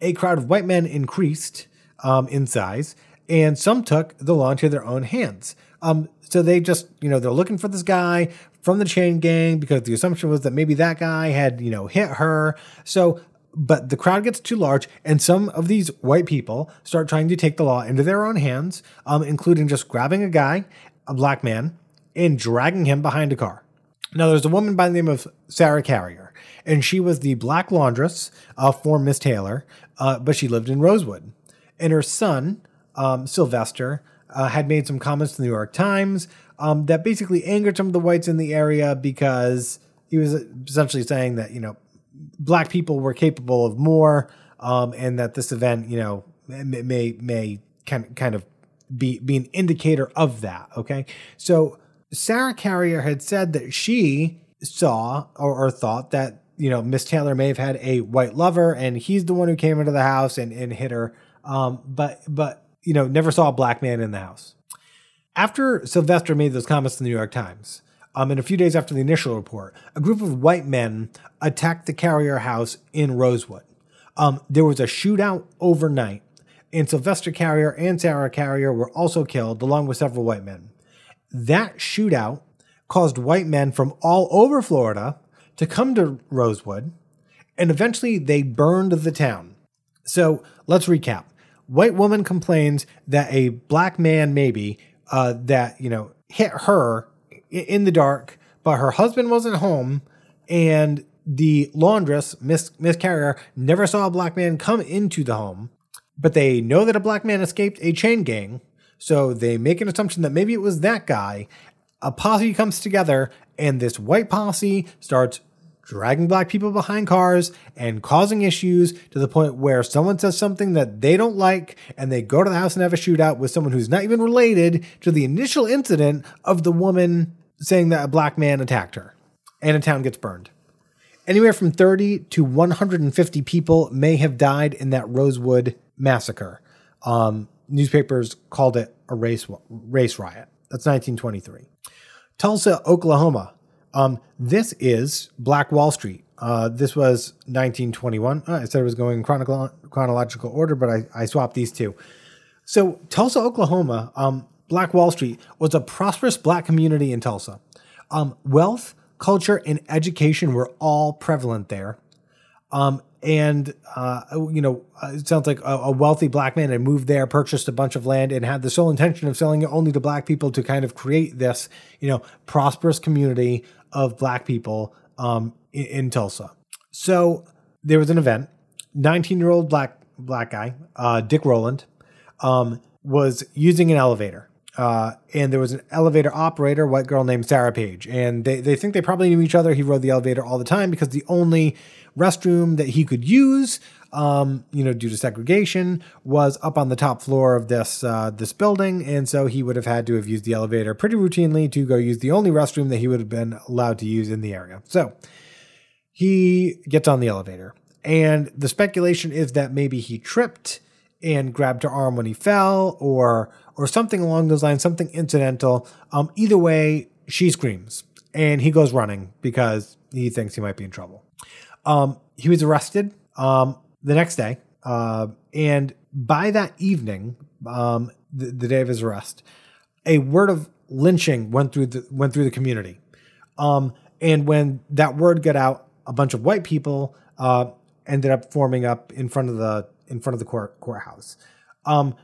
A crowd of white men increased um, in size, and some took the law into their own hands. Um, so they just, you know, they're looking for this guy from the chain gang because the assumption was that maybe that guy had, you know, hit her. So, but the crowd gets too large, and some of these white people start trying to take the law into their own hands, um, including just grabbing a guy, a black man, and dragging him behind a car. Now, there's a woman by the name of Sarah Carrier, and she was the black laundress uh, for Miss Taylor, uh, but she lived in Rosewood. And her son, um, Sylvester, uh, had made some comments to the New York Times um, that basically angered some of the whites in the area because he was essentially saying that, you know, black people were capable of more um, and that this event, you know, may, may, kind, kind of be, be an indicator of that. Okay. So Sarah Carrier had said that she saw or, or thought that, you know, Miss Taylor may have had a white lover and he's the one who came into the house and, and hit her. Um, but, but, you know, never saw a black man in the house. After Sylvester made those comments in the New York Times, um, and a few days after the initial report, a group of white men attacked the Carrier house in Rosewood. Um, there was a shootout overnight, and Sylvester Carrier and Sarah Carrier were also killed, along with several white men. That shootout caused white men from all over Florida to come to Rosewood, and eventually they burned the town. So let's recap. White woman complains that a black man, maybe, uh, that, you know, hit her in the dark, but her husband wasn't home, and the laundress, Miss Miss Carrier, never saw a black man come into the home, but they know that a black man escaped a chain gang, so they make an assumption that maybe it was that guy. A posse comes together, and this white posse starts dragging black people behind cars and causing issues to the point where someone says something that they don't like and they go to the house and have a shootout with someone who's not even related to the initial incident of the woman saying that a black man attacked her and a town gets burned. Anywhere from 30 to 150 people may have died in that Rosewood massacre. Um, newspapers called it a race, race riot. That's 1923. Tulsa, Oklahoma, um, this is Black Wall Street. Uh, this was 1921. Uh, I said it was going in chronological order, but I, I swapped these two. So, Tulsa, Oklahoma, um, Black Wall Street was a prosperous black community in Tulsa. Um, wealth, culture, and education were all prevalent there. Um, and uh, you know, it sounds like a, a, wealthy black man had moved there, purchased a bunch of land, and had the sole intention of selling it only to black people to kind of create this, you know, prosperous community of black people um, in, in, Tulsa. So there was an event. Nineteen-year-old black black guy, uh, Dick Rowland, um, was using an elevator. Uh, and there was an elevator operator, white girl named Sarah Page, and they, they think they probably knew each other. He rode the elevator all the time because the only restroom that he could use, um, you know, due to segregation, was up on the top floor of this uh, this building, and so he would have had to have used the elevator pretty routinely to go use the only restroom that he would have been allowed to use in the area. So he gets on the elevator, and the speculation is that maybe he tripped and grabbed her arm when he fell, or or something along those lines, something incidental. Um, either way, she screams, and he goes running because he thinks he might be in trouble. Um, he was arrested um, the next day, uh, and by that evening, um, the, the, day of his arrest, a word of lynching went through the went through the community. Um, and when that word got out, a bunch of white people uh, ended up forming up in front of the in front of the court courthouse. Um,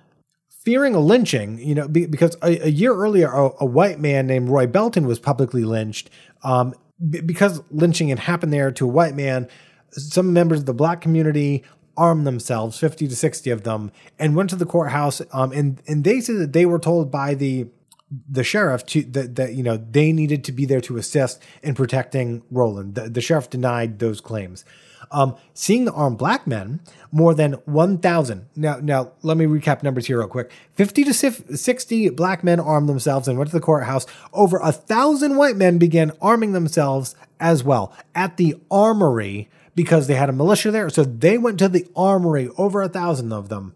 fearing a lynching, you know, because a, a year earlier, a, a, white man named Roy Belton was publicly lynched. Um, because lynching had happened there to a white man, some members of the black community armed themselves, 50 to 60 of them, and went to the courthouse. Um, and, and they said that they were told by the the sheriff to that, that you know they needed to be there to assist in protecting Rowland. The, the sheriff denied those claims. Um, seeing the armed black men, more than 1,000. Now, now let me recap numbers here real quick. 50 to 60 black men armed themselves and went to the courthouse. Over a thousand white men began arming themselves as well at the armory because they had a militia there. So they went to the armory, over a thousand of them,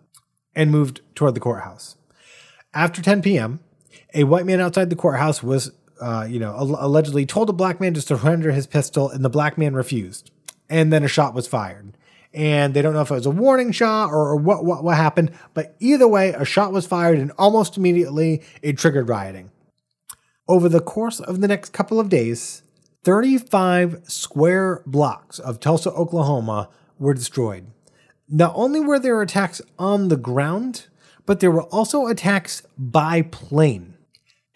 and moved toward the courthouse. After 10 p.m., a white man outside the courthouse was, uh, you know, allegedly told a black man to surrender his pistol, and the black man refused. and then a shot was fired. And they don't know if it was a warning shot or, or what, what what happened, but either way, a shot was fired, and almost immediately it triggered rioting. Over the course of the next couple of days, 35 square blocks of Tulsa, Oklahoma were destroyed. Not only were there attacks on the ground, but there were also attacks by plane.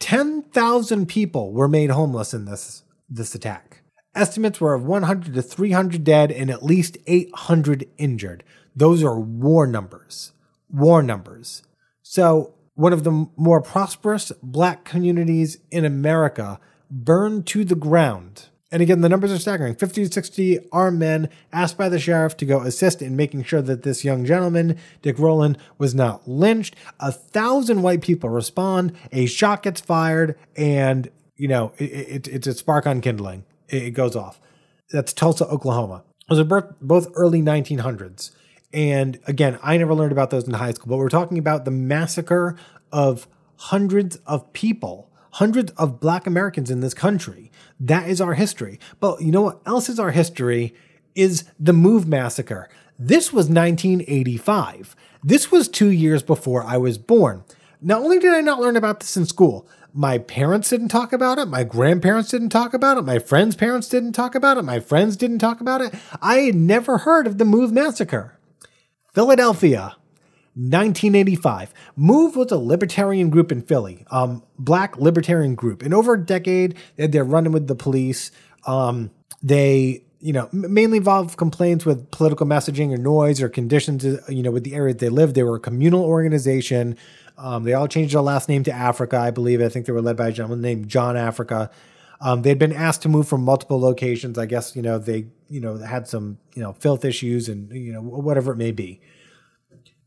10,000 people were made homeless in this, this attack. Estimates were of 100 to 300 dead and at least 800 injured. Those are war numbers. War numbers. So, one of the more prosperous black communities in America burned to the ground. And again, the numbers are staggering 50 to 60 armed men asked by the sheriff to go assist in making sure that this young gentleman, Dick Rowland, was not lynched. A thousand white people respond, a shot gets fired, and, you know, it, it, it's a spark on kindling. It, it goes off. That's Tulsa, Oklahoma. Those are both early 1900s. And again, I never learned about those in high school, but we're talking about the massacre of hundreds of people, hundreds of black Americans in this country. That is our history. But you know what else is our history? Is the Move Massacre. This was 1985. This was two years before I was born. Not only did I not learn about this in school, my parents didn't talk about it, my grandparents didn't talk about it, my friends' parents didn't talk about it, my friends didn't talk about it. I had never heard of the Move Massacre. Philadelphia, 1985. Move was a libertarian group in Philly, um, black libertarian group. In over a decade, they're running with the police. Um, they, you know, mainly involved complaints with political messaging or noise or conditions, uh, you know, with the area they lived. They were a communal organization. Um, they all changed their last name to Africa, I believe. I think they were led by a gentleman named John Africa. Um, they'd been asked to move from multiple locations. I guess you know they you know had some you know filth issues and you know whatever it may be.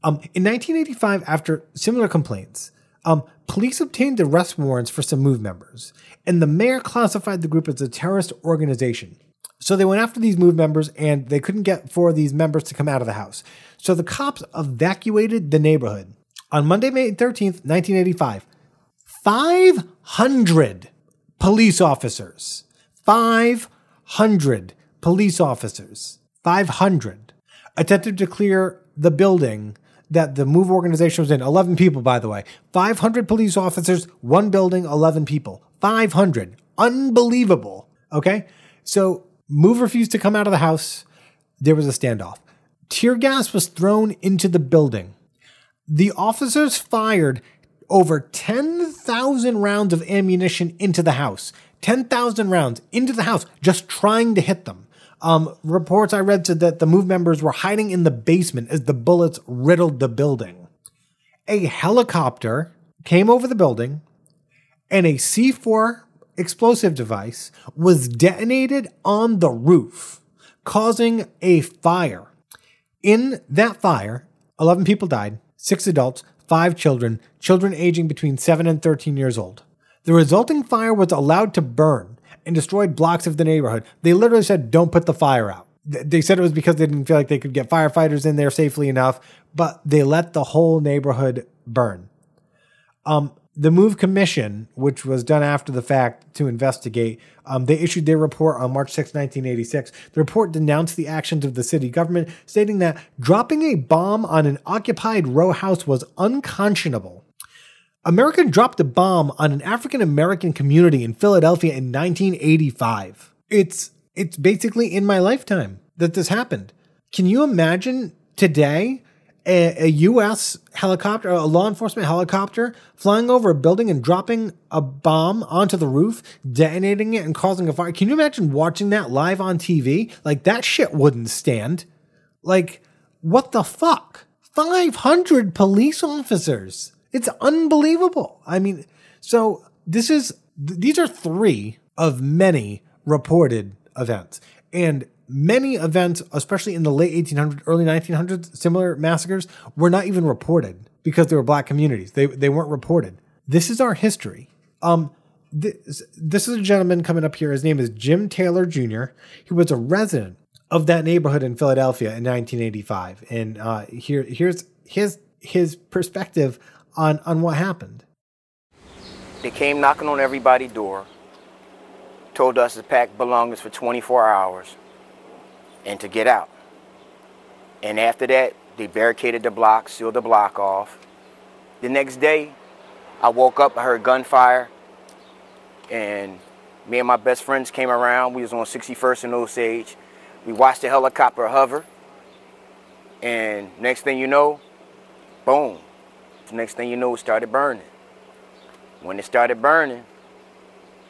Um, in 1985, after similar complaints, um, police obtained arrest warrants for some MOVE members, and the mayor classified the group as a terrorist organization. So they went after these MOVE members, and they couldn't get four of these members to come out of the house. So the cops evacuated the neighborhood. On Monday, May 13th, 1985, 500 police officers, 500 police officers, 500 attempted to clear the building that the MOVE organization was in 11 people, by the way. 500 police officers, one building, 11 people. 500. Unbelievable. Okay. So MOVE refused to come out of the house. There was a standoff. Tear gas was thrown into the building. The officers fired over 10,000 rounds of ammunition into the house. 10,000 rounds into the house, just trying to hit them. Um, reports I read said that the MOVE members were hiding in the basement as the bullets riddled the building. A helicopter came over the building, and a C4 explosive device was detonated on the roof, causing a fire. In that fire, 11 people died, six adults, five children, children aging between 7 and 13 years old. The resulting fire was allowed to burn, and destroyed blocks of the neighborhood. They literally said, don't put the fire out. They said it was because they didn't feel like they could get firefighters in there safely enough, but they let the whole neighborhood burn. Um, the Move Commission, which was done after the fact to investigate, um, they issued their report on March 6, 1986. The report denounced the actions of the city government, stating that dropping a bomb on an occupied row house was unconscionable America dropped a bomb on an African American community in Philadelphia in 1985. It's it's basically in my lifetime that this happened. Can you imagine today a, a, U.S. helicopter, a law enforcement helicopter, flying over a building and dropping a bomb onto the roof, detonating it and causing a fire? Can you imagine watching that live on TV? Like that shit wouldn't stand. Like what the fuck? 500 police officers it's unbelievable. I mean, so this is these are three of many reported events. And many events, especially in the late 1800s, early 1900s, similar massacres were not even reported because they were black communities. They, they weren't reported. This is our history. Um, this, this is a gentleman coming up here. His name is Jim Taylor Jr. He was a resident of that neighborhood in Philadelphia in 1985. And uh, here, here's his his perspective on, on what happened. They came knocking on everybody's door, told us to pack belongings for 24 hours. and to get out. And after that, they barricaded the block, sealed the block off. The next day, I woke up, I heard gunfire, and me and my best friends came around. We was on 61st and Osage. We watched the helicopter hover, and next thing you know, boom. Next thing you know, it started burning. When it started burning,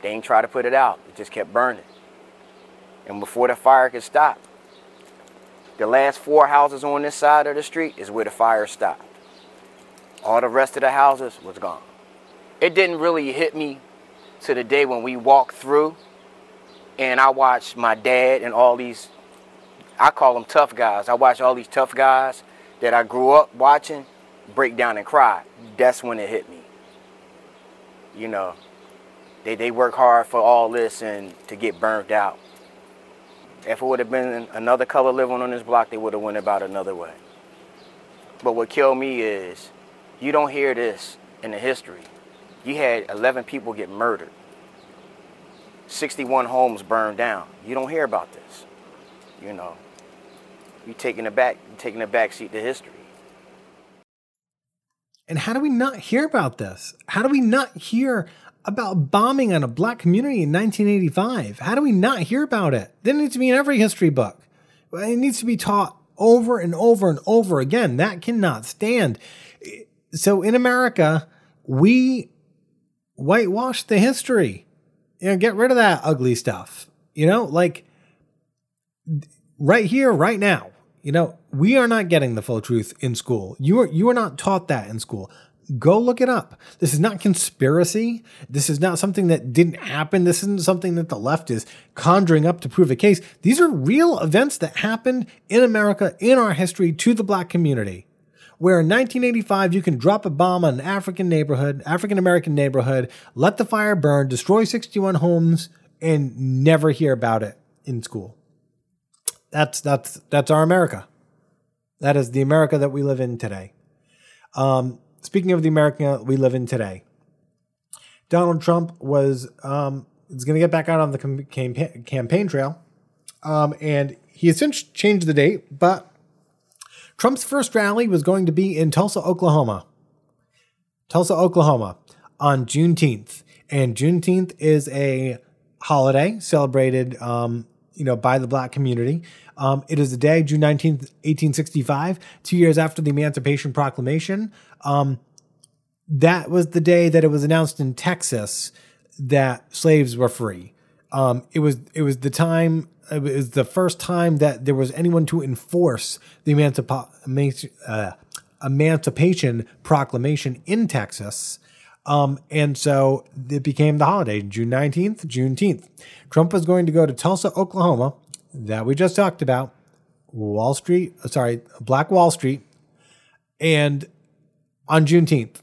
they ain't try to put it out. It just kept burning. And before the fire could stop, the last four houses on this side of the street is where the fire stopped. All the rest of the houses was gone. It didn't really hit me to the day when we walked through and I watched my dad and all these, I call them tough guys. I watched all these tough guys that I grew up watching break down and cry. That's when it hit me. You know, they, they work hard for all this and to get burnt out. If it would have been another color living on this block, they would have went about another way. But what killed me is you don't hear this in the history. You had 11 people get murdered. 61 homes burned down. You don't hear about this. You know, you taking a back, taking a back seat to history. And how do we not hear about this? How do we not hear about bombing on a black community in 1985? How do we not hear about it? That needs to be in every history book. It needs to be taught over and over and over again. That cannot stand. So in America, we whitewash the history. You know, get rid of that ugly stuff. You know, like right here, right now. You know, we are not getting the full truth in school. You are you are not taught that in school. Go look it up. This is not conspiracy. This is not something that didn't happen. This isn't something that the left is conjuring up to prove a case. These are real events that happened in America in our history to the black community. Where in 1985 you can drop a bomb on an African neighborhood, African American neighborhood, let the fire burn, destroy 61 homes, and never hear about it in school. That's that's that's our America. That is the America that we live in today. Um, speaking of the America we live in today, Donald Trump was um, is going to get back out on the campaign campaign trail, um, and he has since changed the date. But Trump's first rally was going to be in Tulsa, Oklahoma. Tulsa, Oklahoma, on Juneteenth, and Juneteenth is a holiday celebrated, um, you know, by the Black community. Um, it is the day, June 19th, 1865, two years after the Emancipation Proclamation. Um, that was the day that it was announced in Texas that slaves were free. Um, it was it was the time it was the first time that there was anyone to enforce the Emancipa- uh, Emancipation Proclamation in Texas. Um, and so it became the holiday, June 19th, Juneteenth. Trump was going to go to Tulsa, Oklahoma, that we just talked about, Wall Street, uh, sorry, Black Wall Street, and on Juneteenth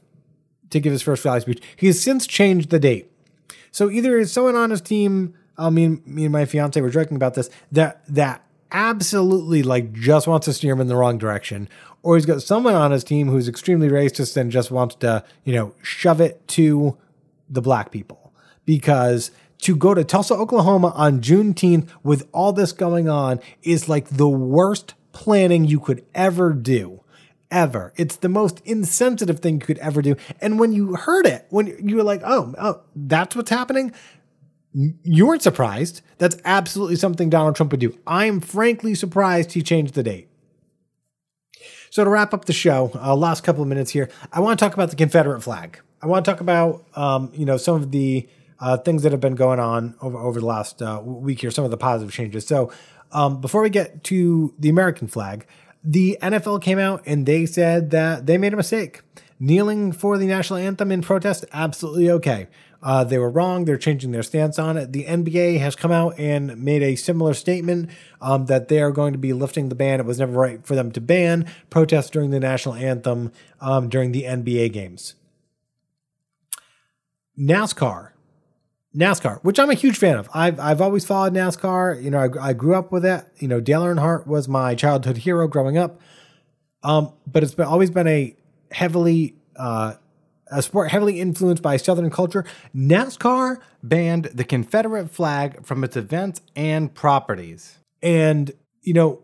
to give his first rally speech. He has since changed the date. So either it's someone on his team, I mean, me and my fiance were joking about this, that that absolutely like just wants to steer him in the wrong direction, or he's got someone on his team who's extremely racist and just wants to, you know, shove it to the black people because to go to Tulsa, Oklahoma on Juneteenth with all this going on is like the worst planning you could ever do. Ever. It's the most insensitive thing you could ever do. And when you heard it, when you were like, oh, oh, that's what's happening, you weren't surprised. That's absolutely something Donald Trump would do. I'm frankly surprised he changed the date. So to wrap up the show, uh, last couple of minutes here, I want to talk about the Confederate flag. I want to talk about, um, you know, some of the uh, things that have been going on over, over the last uh, week here, some of the positive changes. So, um, before we get to the American flag, the NFL came out and they said that they made a mistake. Kneeling for the national anthem in protest, absolutely okay. Uh, they were wrong. They're changing their stance on it. The NBA has come out and made a similar statement um, that they are going to be lifting the ban. It was never right for them to ban protests during the national anthem um, during the NBA games. NASCAR NASCAR, which I'm a huge fan of. I've I've always followed NASCAR. You know, I, I grew up with it. You know, Dale Earnhardt was my childhood hero growing up. Um, but it's been always been a heavily uh, a sport heavily influenced by Southern culture. NASCAR banned the Confederate flag from its events and properties. And you know,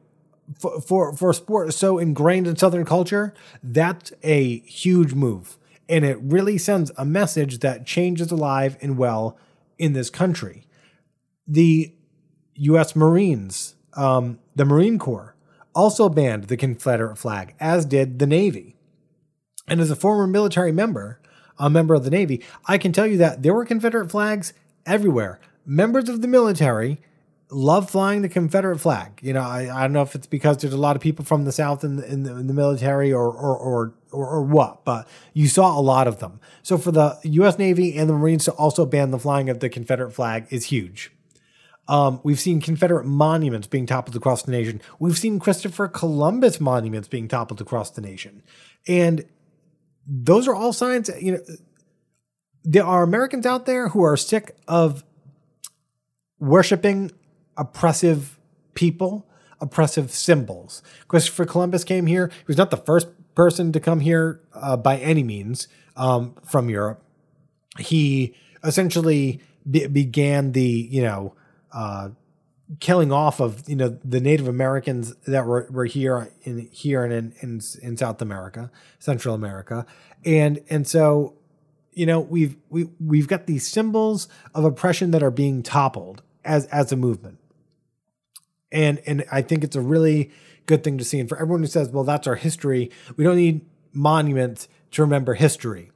for, for for a sport so ingrained in Southern culture, that's a huge move, and it really sends a message that change is alive and well in this country. The U.S. Marines, um, the Marine Corps, also banned the Confederate flag, as did the Navy. And as a former military member, a member of the Navy, I can tell you that there were Confederate flags everywhere. Members of the military love flying the Confederate flag. You know, I, I don't know if it's because there's a lot of people from the South in the, in the, in the military or, or, or, or, or what, but you saw a lot of them. So for the U.S. Navy and the Marines to also ban the flying of the Confederate flag is huge. Um, we've seen Confederate monuments being toppled across the nation. We've seen Christopher Columbus monuments being toppled across the nation. And those are all signs, you know, there are Americans out there who are sick of worshiping oppressive people, oppressive symbols. Christopher Columbus came here. He was not the first person to come here uh, by any means um, from Europe. He essentially be- began the, you know, uh, killing off of you know the Native Americans that were, were here in here and in, in in South America, Central America, and and so you know we've we we've got these symbols of oppression that are being toppled as as a movement, and and I think it's a really good thing to see. And for everyone who says, well, that's our history, we don't need monuments to remember history.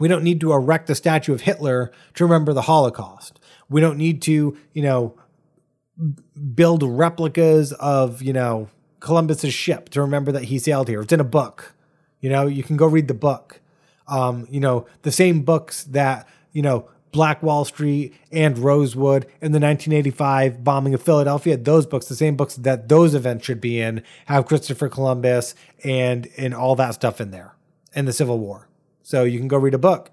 We don't need to erect the statue of Hitler to remember the Holocaust. We don't need to, you know, build replicas of, you know, Columbus's ship to remember that he sailed here. It's in a book. You know, you can go read the book. Um, you know, the same books that, you know, Black Wall Street and Rosewood and the 1985 bombing of Philadelphia, those books, the same books that those events should be in, have Christopher Columbus and and all that stuff in there and the Civil War. So you can go read a book.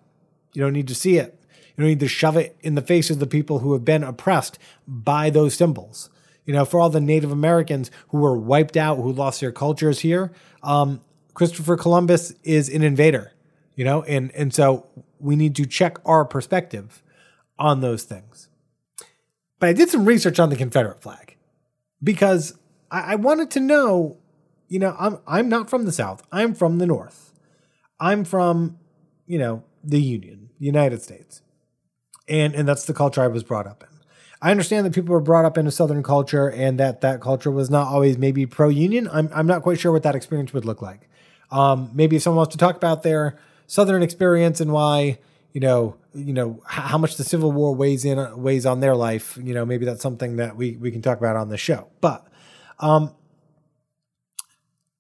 You don't need to see it. You don't need to shove it in the face of the people who have been oppressed by those symbols. You know, for all the Native Americans who were wiped out, who lost their cultures here, um, Christopher Columbus is an invader. You know, and and so we need to check our perspective on those things. But I did some research on the Confederate flag because I, I wanted to know. You know, I'm I'm not from the South. I'm from the North. I'm from, you know, the Union, the United States and and that's the culture I was brought up in. I understand that people were brought up in a Southern culture and that that culture was not always maybe pro union. I'm I'm not quite sure what that experience would look like. Um, maybe if someone wants to talk about their Southern experience and why you know you know how much the Civil War weighs in weighs on their life, you know maybe that's something that we we can talk about on the show. But um,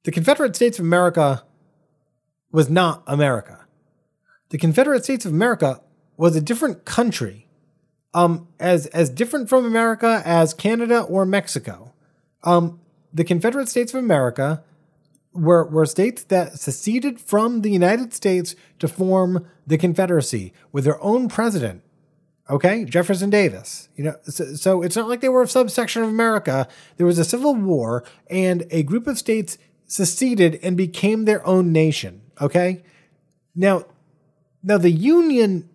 the Confederate States of America was not America. The Confederate States of America was a different country, um, as as different from America as Canada or Mexico. Um, the Confederate States of America were were states that seceded from the United States to form the Confederacy with their own president. Okay, Jefferson Davis. You know, so, so it's not like they were a subsection of America. There was a civil war, and a group of states seceded and became their own nation. Okay, now, now the Union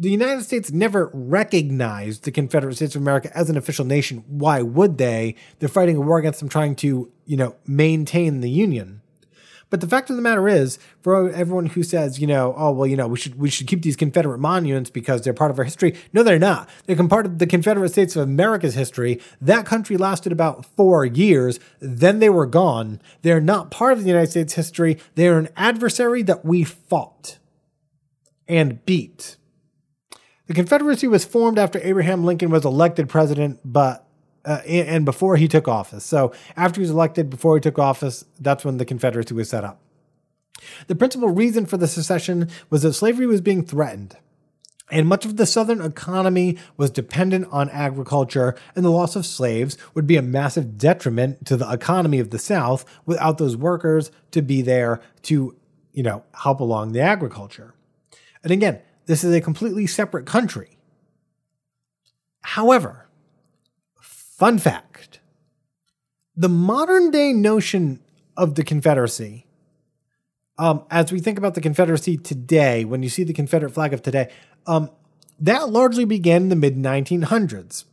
the United States never recognized the Confederate States of America as an official nation. Why would they? They're fighting a war against them, trying to, you know, maintain the Union. But the fact of the matter is, for everyone who says, you know, oh well, you know, we should we should keep these Confederate monuments because they're part of our history. No, they're not. They're part of the Confederate States of America's history. That country lasted about four years. Then they were gone. They're not part of the United States history. They're an adversary that we fought and beat. The Confederacy was formed after Abraham Lincoln was elected president, but uh, and before he took office. So after he was elected, before he took office, that's when the Confederacy was set up. The principal reason for the secession was that slavery was being threatened. And much of the Southern economy was dependent on agriculture, and the loss of slaves would be a massive detriment to the economy of the South without those workers to be there to, you know, help along the agriculture. And again, this is a completely separate country. However, fun fact the modern day notion of the Confederacy, um, as we think about the Confederacy today, when you see the Confederate flag of today, um, that largely began in the mid 1900s.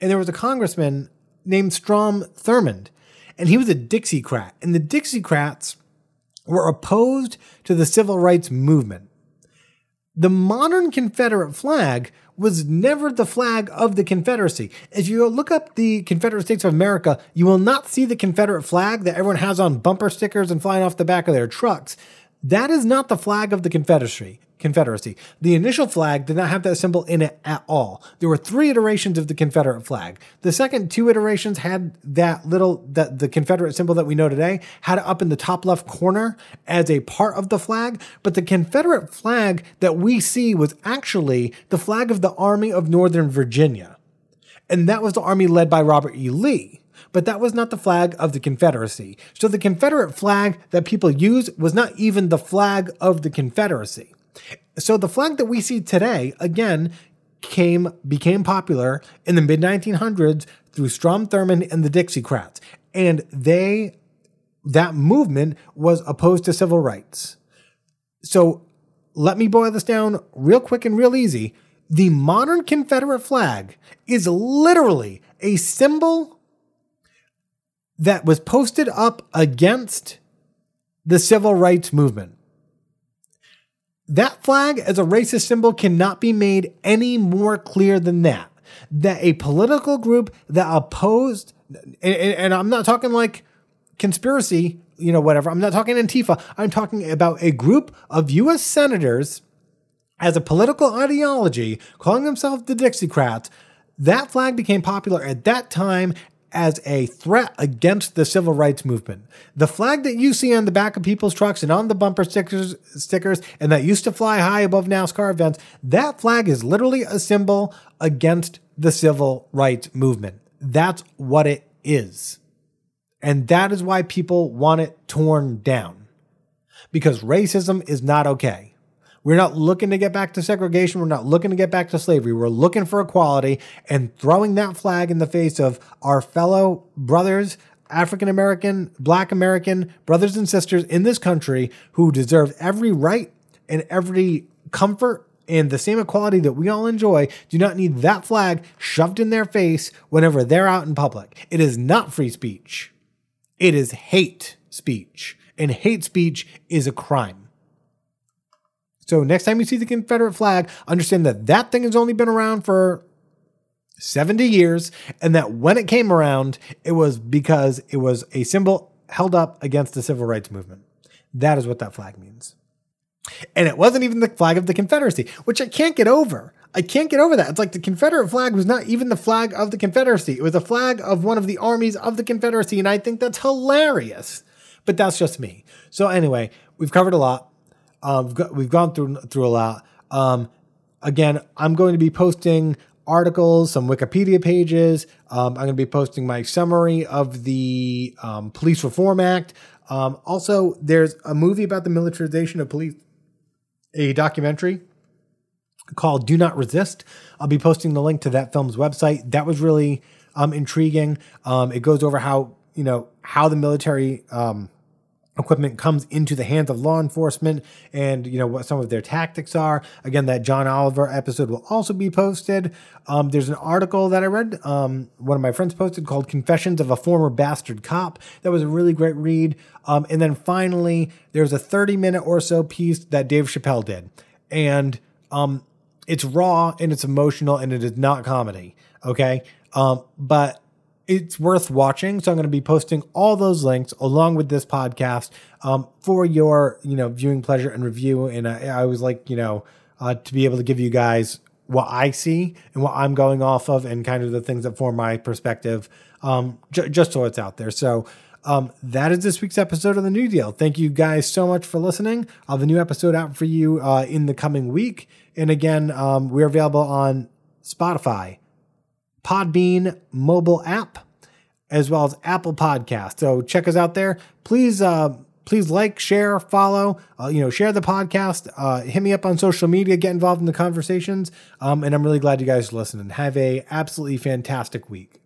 And there was a congressman named Strom Thurmond, and he was a Dixiecrat. And the Dixiecrats were opposed to the civil rights movement. The modern Confederate flag was never the flag of the Confederacy. If you look up the Confederate States of America, you will not see the Confederate flag that everyone has on bumper stickers and flying off the back of their trucks. That is not the flag of the Confederacy. Confederacy. The initial flag did not have that symbol in it at all. There were three iterations of the Confederate flag. The second two iterations had that little that the Confederate symbol that we know today had it up in the top left corner as a part of the flag, but the Confederate flag that we see was actually the flag of the Army of Northern Virginia. And that was the army led by Robert E. Lee but that was not the flag of the Confederacy. So the Confederate flag that people use was not even the flag of the Confederacy. So the flag that we see today, again, came became popular in the mid 1900s through Strom Thurmond and the Dixiecrats, and they that movement was opposed to civil rights. So let me boil this down real quick and real easy. The modern Confederate flag is literally a symbol that was posted up against the civil rights movement. That flag as a racist symbol cannot be made any more clear than that. That a political group that opposed, and, and I'm not talking like conspiracy, you know, whatever. I'm not talking Antifa. I'm talking about a group of U.S. senators as a political ideology calling themselves the Dixiecrats. That flag became popular at that time as a threat against the civil rights movement. The flag that you see on the back of people's trucks and on the bumper stickers, stickers and that used to fly high above NASCAR events, that flag is literally a symbol against the civil rights movement. That's what it is. And that is why people want it torn down. Because racism is not okay. We're not looking to get back to segregation. We're not looking to get back to slavery. We're looking for equality and throwing that flag in the face of our fellow brothers, African American, Black American brothers and sisters in this country who deserve every right and every comfort and the same equality that we all enjoy do not need that flag shoved in their face whenever they're out in public. It is not free speech. It is hate speech. And hate speech is a crime. So next time you see the Confederate flag, understand that that thing has only been around for 70 years and that when it came around, it was because it was a symbol held up against the civil rights movement. That is what that flag means. And it wasn't even the flag of the Confederacy, which I can't get over. I can't get over that. It's like the Confederate flag was not even the flag of the Confederacy. It was a flag of one of the armies of the Confederacy. And I think that's hilarious. But that's just me. So, anyway, we've covered a lot. Um, we've, gone through through a lot. Um, again, I'm going to be posting articles, some Wikipedia pages. Um, I'm going to be posting my summary of the um, Police Reform Act. Um, also, there's a movie about the militarization of police, a documentary called Do Not Resist. I'll be posting the link to that film's website. That was really um, intriguing. Um, it goes over how you know how the military um, equipment comes into the hands of law enforcement and you know what some of their tactics are. Again that john oliver episode will also be posted. Um, there's an article that i read um, one of my friends posted called confessions of a former bastard cop. That was a really great read. Um, and then finally there's a 30 minute or so piece that dave chappelle did. And um, it's raw and it's emotional and it is not comedy okay? Um, but it's worth watching. So I'm going to be posting all those links along with this podcast um, for your you know viewing pleasure and review. And I, I always like you know uh, to be able to give you guys what I see and what I'm going off of, and kind of the things that form my perspective, um, j- just so it's out there. So. Um, that is this week's episode of the New Deal. Thank you guys so much for listening. I'll have a new episode out for you uh, in the coming week. And again, um, we're available on Spotify, Podbean mobile app, as well as Apple Podcast. So check us out there. Please, uh, please like, share, follow. Uh, you know, share the podcast. Uh, hit me up on social media. Get involved in the conversations. Um, and I'm really glad you guys listened. Have a absolutely fantastic week.